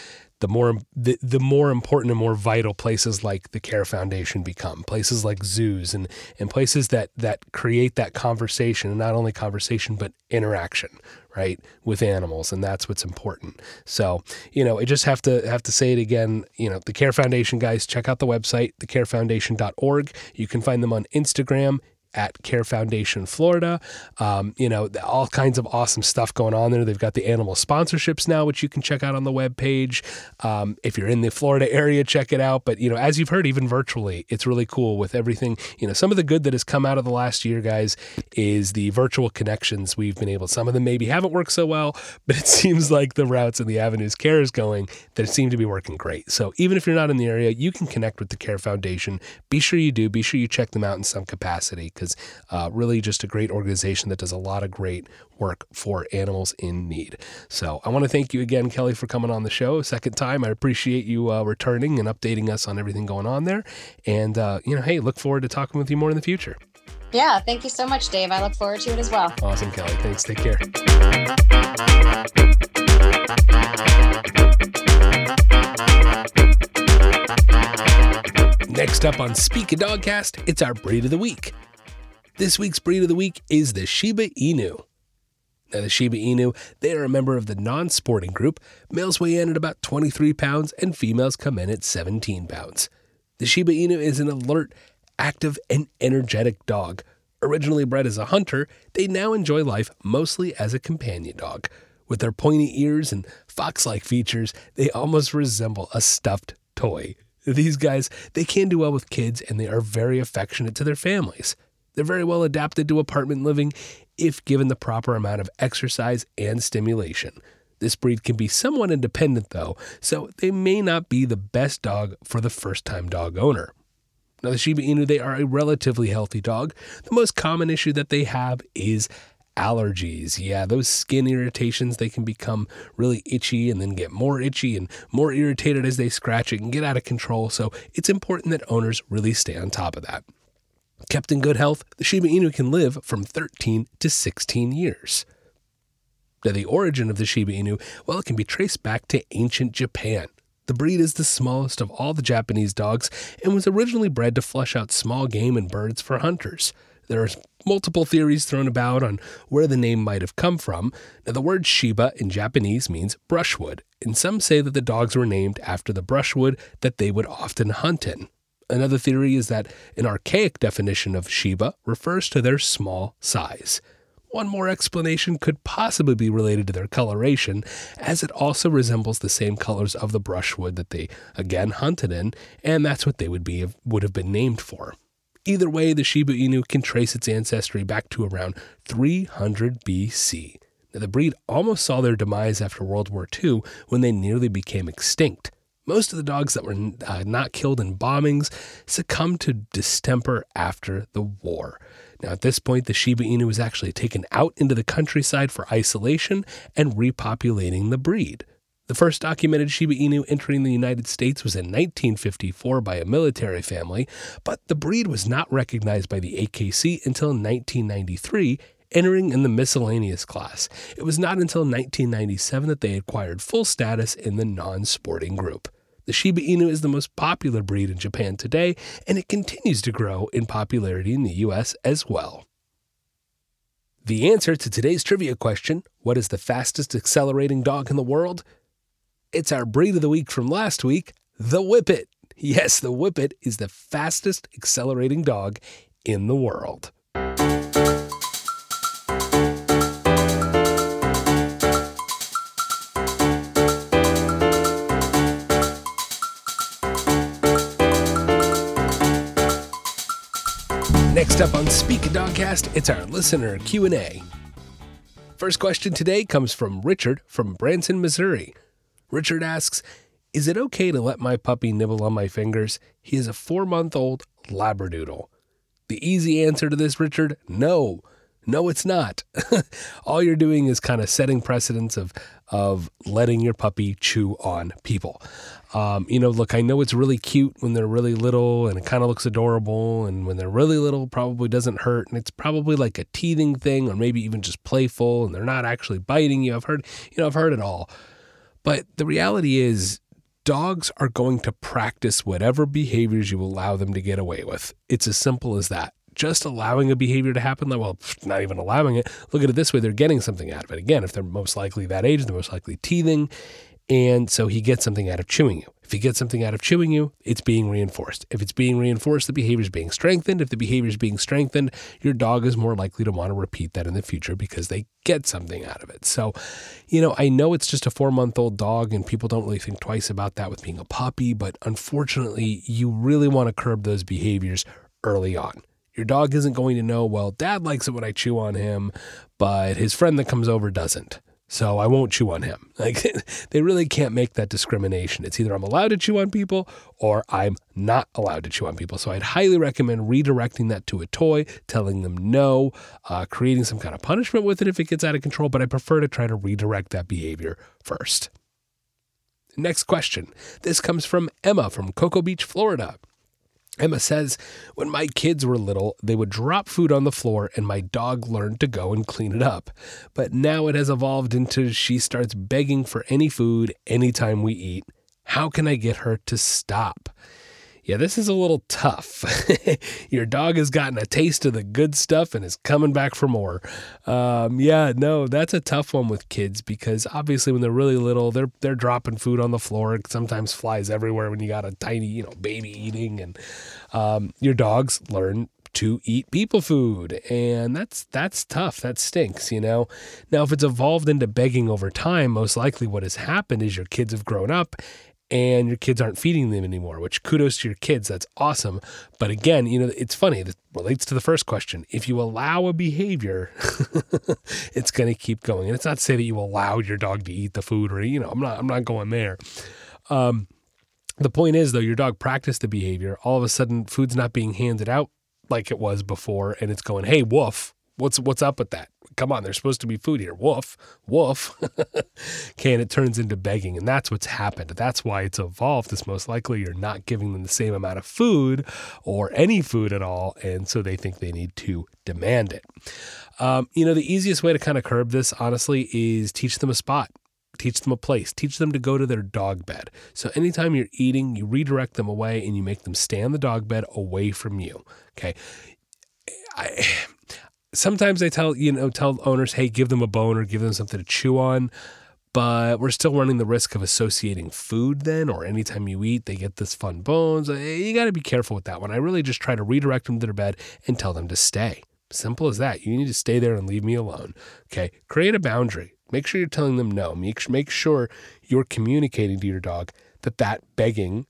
the more the, the more important and more vital places like the Care Foundation become. Places like zoos and and places that that create that conversation, and not only conversation but interaction, right, with animals, and that's what's important. So, you know, I just have to have to say it again. You know, the Care Foundation guys, check out the website, thecarefoundation.org. You can find them on Instagram at Care Foundation Florida. Um, you know, all kinds of awesome stuff going on there. They've got the animal sponsorships now, which you can check out on the web page. Um, if you're in the Florida area, check it out. But you know, as you've heard, even virtually, it's really cool with everything. You know, some of the good that has come out of the last year, guys, is the virtual connections we've been able. Some of them maybe haven't worked so well, but it seems like the routes and the avenues Care is going that seem to be working great. So even if you're not in the area, you can connect with the Care Foundation. Be sure you do. Be sure you check them out in some capacity because uh, really just a great organization that does a lot of great work for animals in need. So I want to thank you again, Kelly, for coming on the show. Second time. I appreciate you uh, returning and updating us on everything going on there. And, uh, you know, hey, look forward to talking with you more in the future. Yeah, thank you so much, Dave. I look forward to it as well. Awesome, Kelly. Thanks. Take care. Next up on Speak a Dogcast, it's our breed of the week. This week's breed of the week is the Shiba Inu. Now, the Shiba Inu, they are a member of the non sporting group. Males weigh in at about 23 pounds and females come in at 17 pounds. The Shiba Inu is an alert, active, and energetic dog. Originally bred as a hunter, they now enjoy life mostly as a companion dog. With their pointy ears and fox like features, they almost resemble a stuffed toy. These guys, they can do well with kids and they are very affectionate to their families. They're very well adapted to apartment living if given the proper amount of exercise and stimulation. This breed can be somewhat independent, though, so they may not be the best dog for the first time dog owner. Now, the Shiba Inu, they are a relatively healthy dog. The most common issue that they have is allergies. Yeah, those skin irritations, they can become really itchy and then get more itchy and more irritated as they scratch it and get out of control. So it's important that owners really stay on top of that. Kept in good health, the Shiba Inu can live from 13 to 16 years. Now, the origin of the Shiba Inu, well, it can be traced back to ancient Japan. The breed is the smallest of all the Japanese dogs and was originally bred to flush out small game and birds for hunters. There are multiple theories thrown about on where the name might have come from. Now, the word Shiba in Japanese means brushwood, and some say that the dogs were named after the brushwood that they would often hunt in. Another theory is that an archaic definition of Shiba refers to their small size. One more explanation could possibly be related to their coloration, as it also resembles the same colors of the brushwood that they again hunted in, and that's what they would be would have been named for. Either way, the Shiba Inu can trace its ancestry back to around 300 BC. Now, the breed almost saw their demise after World War II when they nearly became extinct. Most of the dogs that were uh, not killed in bombings succumbed to distemper after the war. Now, at this point, the Shiba Inu was actually taken out into the countryside for isolation and repopulating the breed. The first documented Shiba Inu entering the United States was in 1954 by a military family, but the breed was not recognized by the AKC until 1993 entering in the miscellaneous class. It was not until 1997 that they acquired full status in the non sporting group. The Shiba Inu is the most popular breed in Japan today, and it continues to grow in popularity in the US as well. The answer to today's trivia question what is the fastest accelerating dog in the world? It's our breed of the week from last week, the Whippet. Yes, the Whippet is the fastest accelerating dog in the world. Next up on Speak Dogcast, it's our listener Q&A. First question today comes from Richard from Branson, Missouri. Richard asks, "Is it okay to let my puppy nibble on my fingers? He is a 4-month-old labradoodle." The easy answer to this, Richard, no. No, it's not. All you're doing is kind of setting precedence of of letting your puppy chew on people. Um, you know, look, I know it's really cute when they're really little and it kind of looks adorable, and when they're really little, probably doesn't hurt, and it's probably like a teething thing, or maybe even just playful, and they're not actually biting you. I've heard, you know, I've heard it all, but the reality is. Dogs are going to practice whatever behaviors you allow them to get away with. It's as simple as that just allowing a behavior to happen, well, not even allowing it, look at it this way, they're getting something out of it. Again, if they're most likely that age, they're most likely teething. And so he gets something out of chewing you. If he gets something out of chewing you, it's being reinforced. If it's being reinforced, the behavior is being strengthened. If the behavior is being strengthened, your dog is more likely to want to repeat that in the future because they get something out of it. So, you know, I know it's just a four month old dog and people don't really think twice about that with being a puppy, but unfortunately, you really want to curb those behaviors early on. Your dog isn't going to know, well, dad likes it when I chew on him, but his friend that comes over doesn't. So I won't chew on him. Like they really can't make that discrimination. It's either I'm allowed to chew on people or I'm not allowed to chew on people. So I'd highly recommend redirecting that to a toy, telling them no, uh, creating some kind of punishment with it if it gets out of control. But I prefer to try to redirect that behavior first. Next question. This comes from Emma from Cocoa Beach, Florida. Emma says, When my kids were little, they would drop food on the floor and my dog learned to go and clean it up. But now it has evolved into she starts begging for any food anytime we eat. How can I get her to stop? Yeah, this is a little tough. Your dog has gotten a taste of the good stuff and is coming back for more. Um, yeah, no, that's a tough one with kids because obviously when they're really little, they're they're dropping food on the floor. It sometimes flies everywhere when you got a tiny, you know, baby eating, and um, your dogs learn to eat people food and that's that's tough that stinks you know now if it's evolved into begging over time most likely what has happened is your kids have grown up and your kids aren't feeding them anymore, which kudos to your kids. That's awesome. But again, you know, it's funny. This relates to the first question. If you allow a behavior, it's going to keep going. And it's not to say that you allow your dog to eat the food or, you know, I'm not, I'm not going there. Um, the point is, though, your dog practiced the behavior. All of a sudden, food's not being handed out like it was before, and it's going, "Hey, woof! What's what's up with that? Come on, there's supposed to be food here. Woof, woof. okay, and it turns into begging. And that's what's happened. That's why it's evolved. It's most likely you're not giving them the same amount of food or any food at all. And so they think they need to demand it. Um, you know, the easiest way to kind of curb this, honestly, is teach them a spot teach them a place, teach them to go to their dog bed. So anytime you're eating, you redirect them away and you make them stay on the dog bed away from you. Okay. I, sometimes I tell you know tell owners, hey, give them a bone or give them something to chew on. But we're still running the risk of associating food then, or anytime you eat, they get this fun bones. Eh, you got to be careful with that one. I really just try to redirect them to their bed and tell them to stay. Simple as that. You need to stay there and leave me alone. Okay. Create a boundary. Make sure you're telling them no. Make, make sure you're communicating to your dog that that begging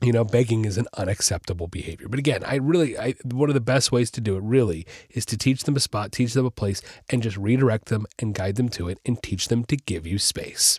you know, begging is an unacceptable behavior. But again, I really, I, one of the best ways to do it really is to teach them a spot, teach them a place, and just redirect them and guide them to it and teach them to give you space.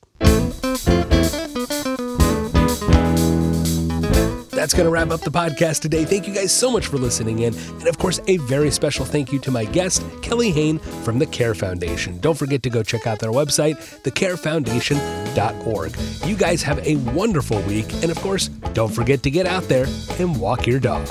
That's going to wrap up the podcast today. Thank you guys so much for listening in. And of course, a very special thank you to my guest, Kelly Hain from the Care Foundation. Don't forget to go check out their website, thecarefoundation.org. You guys have a wonderful week. And of course, don't forget to get out there and walk your dog.